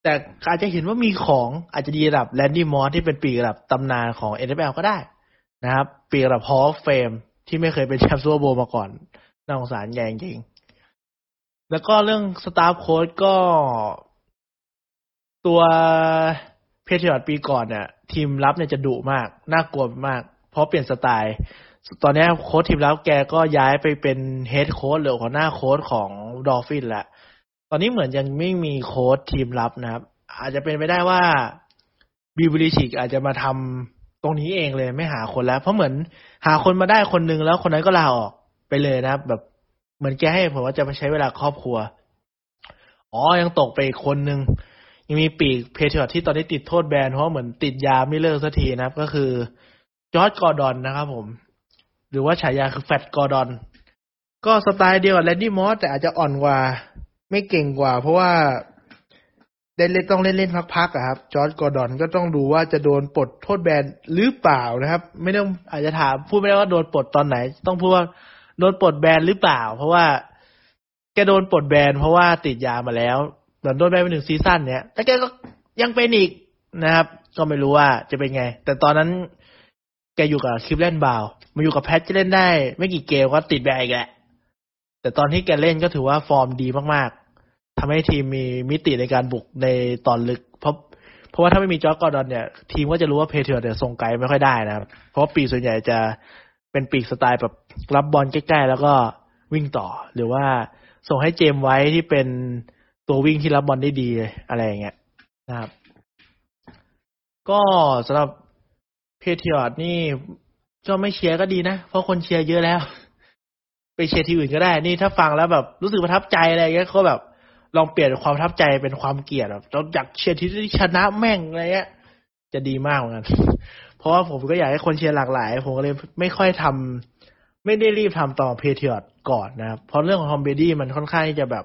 แต่อาจจะเห็นว่ามีของอาจจะดีระดับแลนดี้มอสที่เป็นปีกระดับตำนานของ NFL ก็ได้นะครับ ปีกระดับฮอลเฟมที่ไม่เคยเป็นแชมป์ซูเปอร์โบมาก่อนน่าสงสารแย่จริง แล้วก็เรื่องสตาฟโค้ดก็ ตัว Patriots ปีก่อนเนี่ยทีมรับเนี่ยจะดุมาก น่ากลัวมาก เพราะเปลี่ยนสไตล์ ตอนนี้โค้ชทีมรับแกก็ย้ายไปเป็น head โค้ชหรือหัวหน้าโค้ชของ Dolphins แหละตอนนี้เหมือนยังไม่มีโค้ชทีมรับนะครับ อาจจะเป็นไปได้ว่า Bill Belichick อาจจะมาทำตรงนี้เองเลยไม่หาคนแล้ว เพราะเหมือนหาคนมาได้คนนึงแล้วคนนั้นก็ลาออกไปเลยนะครับ แบบเหมือนแกให้ผมว่าจะมาใช้เวลาครอบครัว อ๋อยังตกไปอีกคนนึงยังมีปีก Patriots ที่ตอนนี้ติดโทษแบนเพราะเหมือนติดยาไม่เลิกสักทีนะครับ ก็คือ Josh Gordon นะครับผม หรือว่าฉายาคือ Flash Gordon ก็สไตล์เดียวกับ Randy Moss แต่อาจจะอ่อนกว่า ไม่เก่งกว่า เพราะว่าเล่นเล่นต้องเล่นเล่นพักๆอะครับ Josh Gordon ก็ต้องดูว่าจะโดนปลดโทษแบนหรือเปล่านะครับ ไม่ต้องอาจจะถามพูดไม่ได้ว่าโดนปลดตอนไหน ต้องพูดว่าโดนปลดแบนหรือเปล่า เพราะว่าแกโดนปลดแบนเพราะว่าติดยามาแล้วเหมือนโดนแบนไปหนึ่ง season เนี้ยแต่แกก็ยังเป็นอีกนะครับ ก็ไม่รู้ว่าจะเป็นไง แต่ตอนนั้น แกอยู่กับ Cleveland Browns มาอยู่กับ Pats จะเล่นได้ ไม่กี่เกมก็ติดแบนอีกแหละ แต่ตอนที่แกเล่นก็ถือว่าฟอร์มดีมากๆทำให้ทีมมีมิติในการบุกในตอนลึก เพราะเพราะว่าถ้าไม่มี Josh Gordon เนี่ย ทีมก็จะรู้ว่า Patriots เนี่ยส่งไกลไม่ค่อยได้นะครับ เพราะปีกส่วนใหญ่จะเป็นปีกสไตล์แบบรับบอลใกล้ๆแล้วก็วิ่งต่อ หรือว่าส่งให้เจมไว้ที่เป็นตัววิ่งที่รับบอลได้ดีอะไรอย่างเงี้ยนะครับ ก็สำหรับ Patriots นี่ก็ไม่เชียร์ก็ดีนะ เพราะคนเชียร์เยอะแล้ว ไปเชียร์ทีมอื่นก็ได้ นี่ถ้าฟังแล้วแบบรู้สึกประทับใจอะไรเงี้ยก็แบบลองเปลี่ยนความประทับใจเป็นความเกลียดแบบเราอยากเชียร์ทีมชนะแม่งอะไรเงี้ยจะดีมากเหมือนกันเพราะว่าผมก็อยากให้คนเชียร์หลากหลาย ผมก็เลยไม่ค่อยทำไม่ได้รีบทำต่อ Patriots ก่อนนะครับเพราะเรื่องของ Tom Brady มันค่อนข้างที่จะแบบ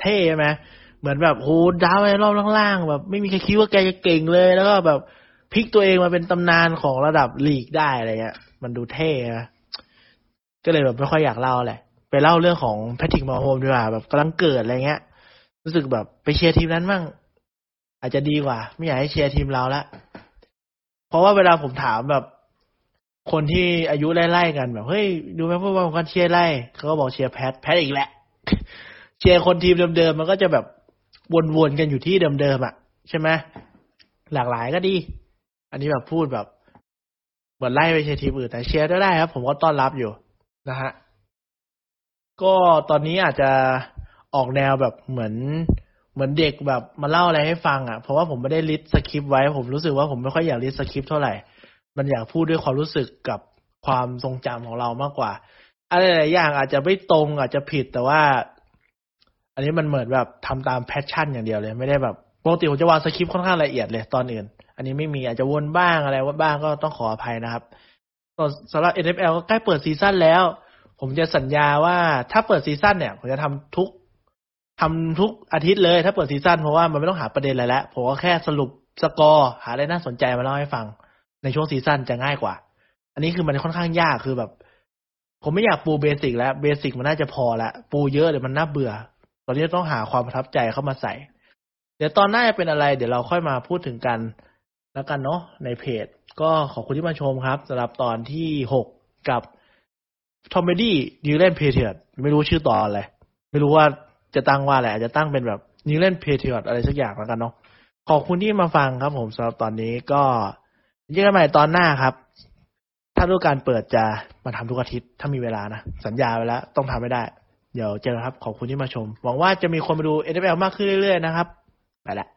เท่ใช่ไหมเหมือนแบบโหดาวไปรอบล่างๆแบบ ไม่มีใครคิดว่าแกจะเก่งเลยแล้วก็แบบ พลิกตัวเองมาเป็นตำนานของระดับลีกได้อะไรเงี้ย มันดูเท่นะก็เลยแบบไม่ค่อยอยากเล่าแหละ ไปเล่าเรื่องของ Patrick Mahomes ดีกว่าแบบกำลังเกิดอะไรเงี้ย รู้สึกแบบไปเชียร์ทีมนั้นมั่งอาจจะดีกว่า ไม่อยากให้เชียร์ทีมเราละเพราะว่าเวลาผมถามแบบคนที่อายุไล่ๆกันแบบเฮ้ยดูไหมพวกบางคนเชียร์ไรเขาก็บอกเชียร์ Pats Pats อีกแหละ เชียร์คนทีมเดิมๆมันก็จะแบบวนๆกันอยู่ที่เดิมๆอะ ใช่ไหมหลากหลายก็ดี อันนี้แบบพูดแบบเหมือนไล่ไปเชียร์ทีมอื่นแต่เชียร์ได้ครับ ผมก็ต้อนรับอยู่นะฮะก็ตอนนี้อาจจะออกแนวแบบเหมือนเหมือนเด็กแบบมาเล่าอะไรให้ฟังอะ เพราะว่าผมไม่ได้ list สคริปต์ไว้ ผมรู้สึกว่าผมไม่ค่อยอยาก list สคริปต์เท่าไหร่ มันอยากพูดด้วยความรู้สึกกับความทรงจำของเรามากกว่า อะไรหลายอย่างอาจจะไม่ตรงอาจจะผิดแต่ว่า อันนี้มันเหมือนแบบทำตาม passion อย่างเดียวเลย ไม่ได้แบบปกติผมจะวางสคริปต์ค่อนข้างละเอียดเลยตอนอื่น นนี้ไม่มีอาจจะวนบ้างอะไรว่าบ้างก็ต้องขออภัยนะครับสำหรับ NFL ก็ใกล้เปิด season แล้ว ผมจะสัญญาว่าถ้าเปิด season เนี่ย ผมจะทำทุกทำทุกอาทิตย์เลย ถ้าเปิด season เพราะว่ามันไม่ต้องหาประเด็นอะไรแล้วผมก็แค่สรุปสกอร์หาอะไรน่าสนใจมาเล่าให้ฟัง ในช่วง season จะง่ายกว่า อันนี้คือมันค่อนข้างยากคือแบบ ผมไม่อยากปู basic แล้ว basic มันน่าจะพอละปูเยอะเดี๋ยวมันน่าเบื่อ ตอนนี้ต้องหาความประทับใจเข้ามาใส่ เดี๋ยวตอนหน้าจะเป็นอะไร เดี๋ยวเราค่อยมาพูดถึงกัน แล้วกันเนาะในเพจ ก็ขอบคุณที่มาชมครับสำหรับตอนที่หกกับ Tom Brady New England Patriots ไม่รู้ชื่อตอนอะไร ไม่รู้ว่าจะตั้งว่าอะไรอาจจะตั้งเป็นแบบ New England Patriots อะไรสักอย่างแล้วกันเนาะขอบคุณที่มาฟังครับผมสำหรับตอนนี้ก็เจอกันใหม่ตอนหน้าครับ ถ้าฤดูกาลเปิดจะมาทำทุกอาทิตย์ถ้ามีเวลานะ สัญญาไว้แล้ว ต้องทำให้ได้ เดี๋ยวเจอกันครับ ขอบคุณที่มาชม หวังว่าจะมีคนมาดู NFL มากขึ้นเรื่อยๆนะครับ ไปละ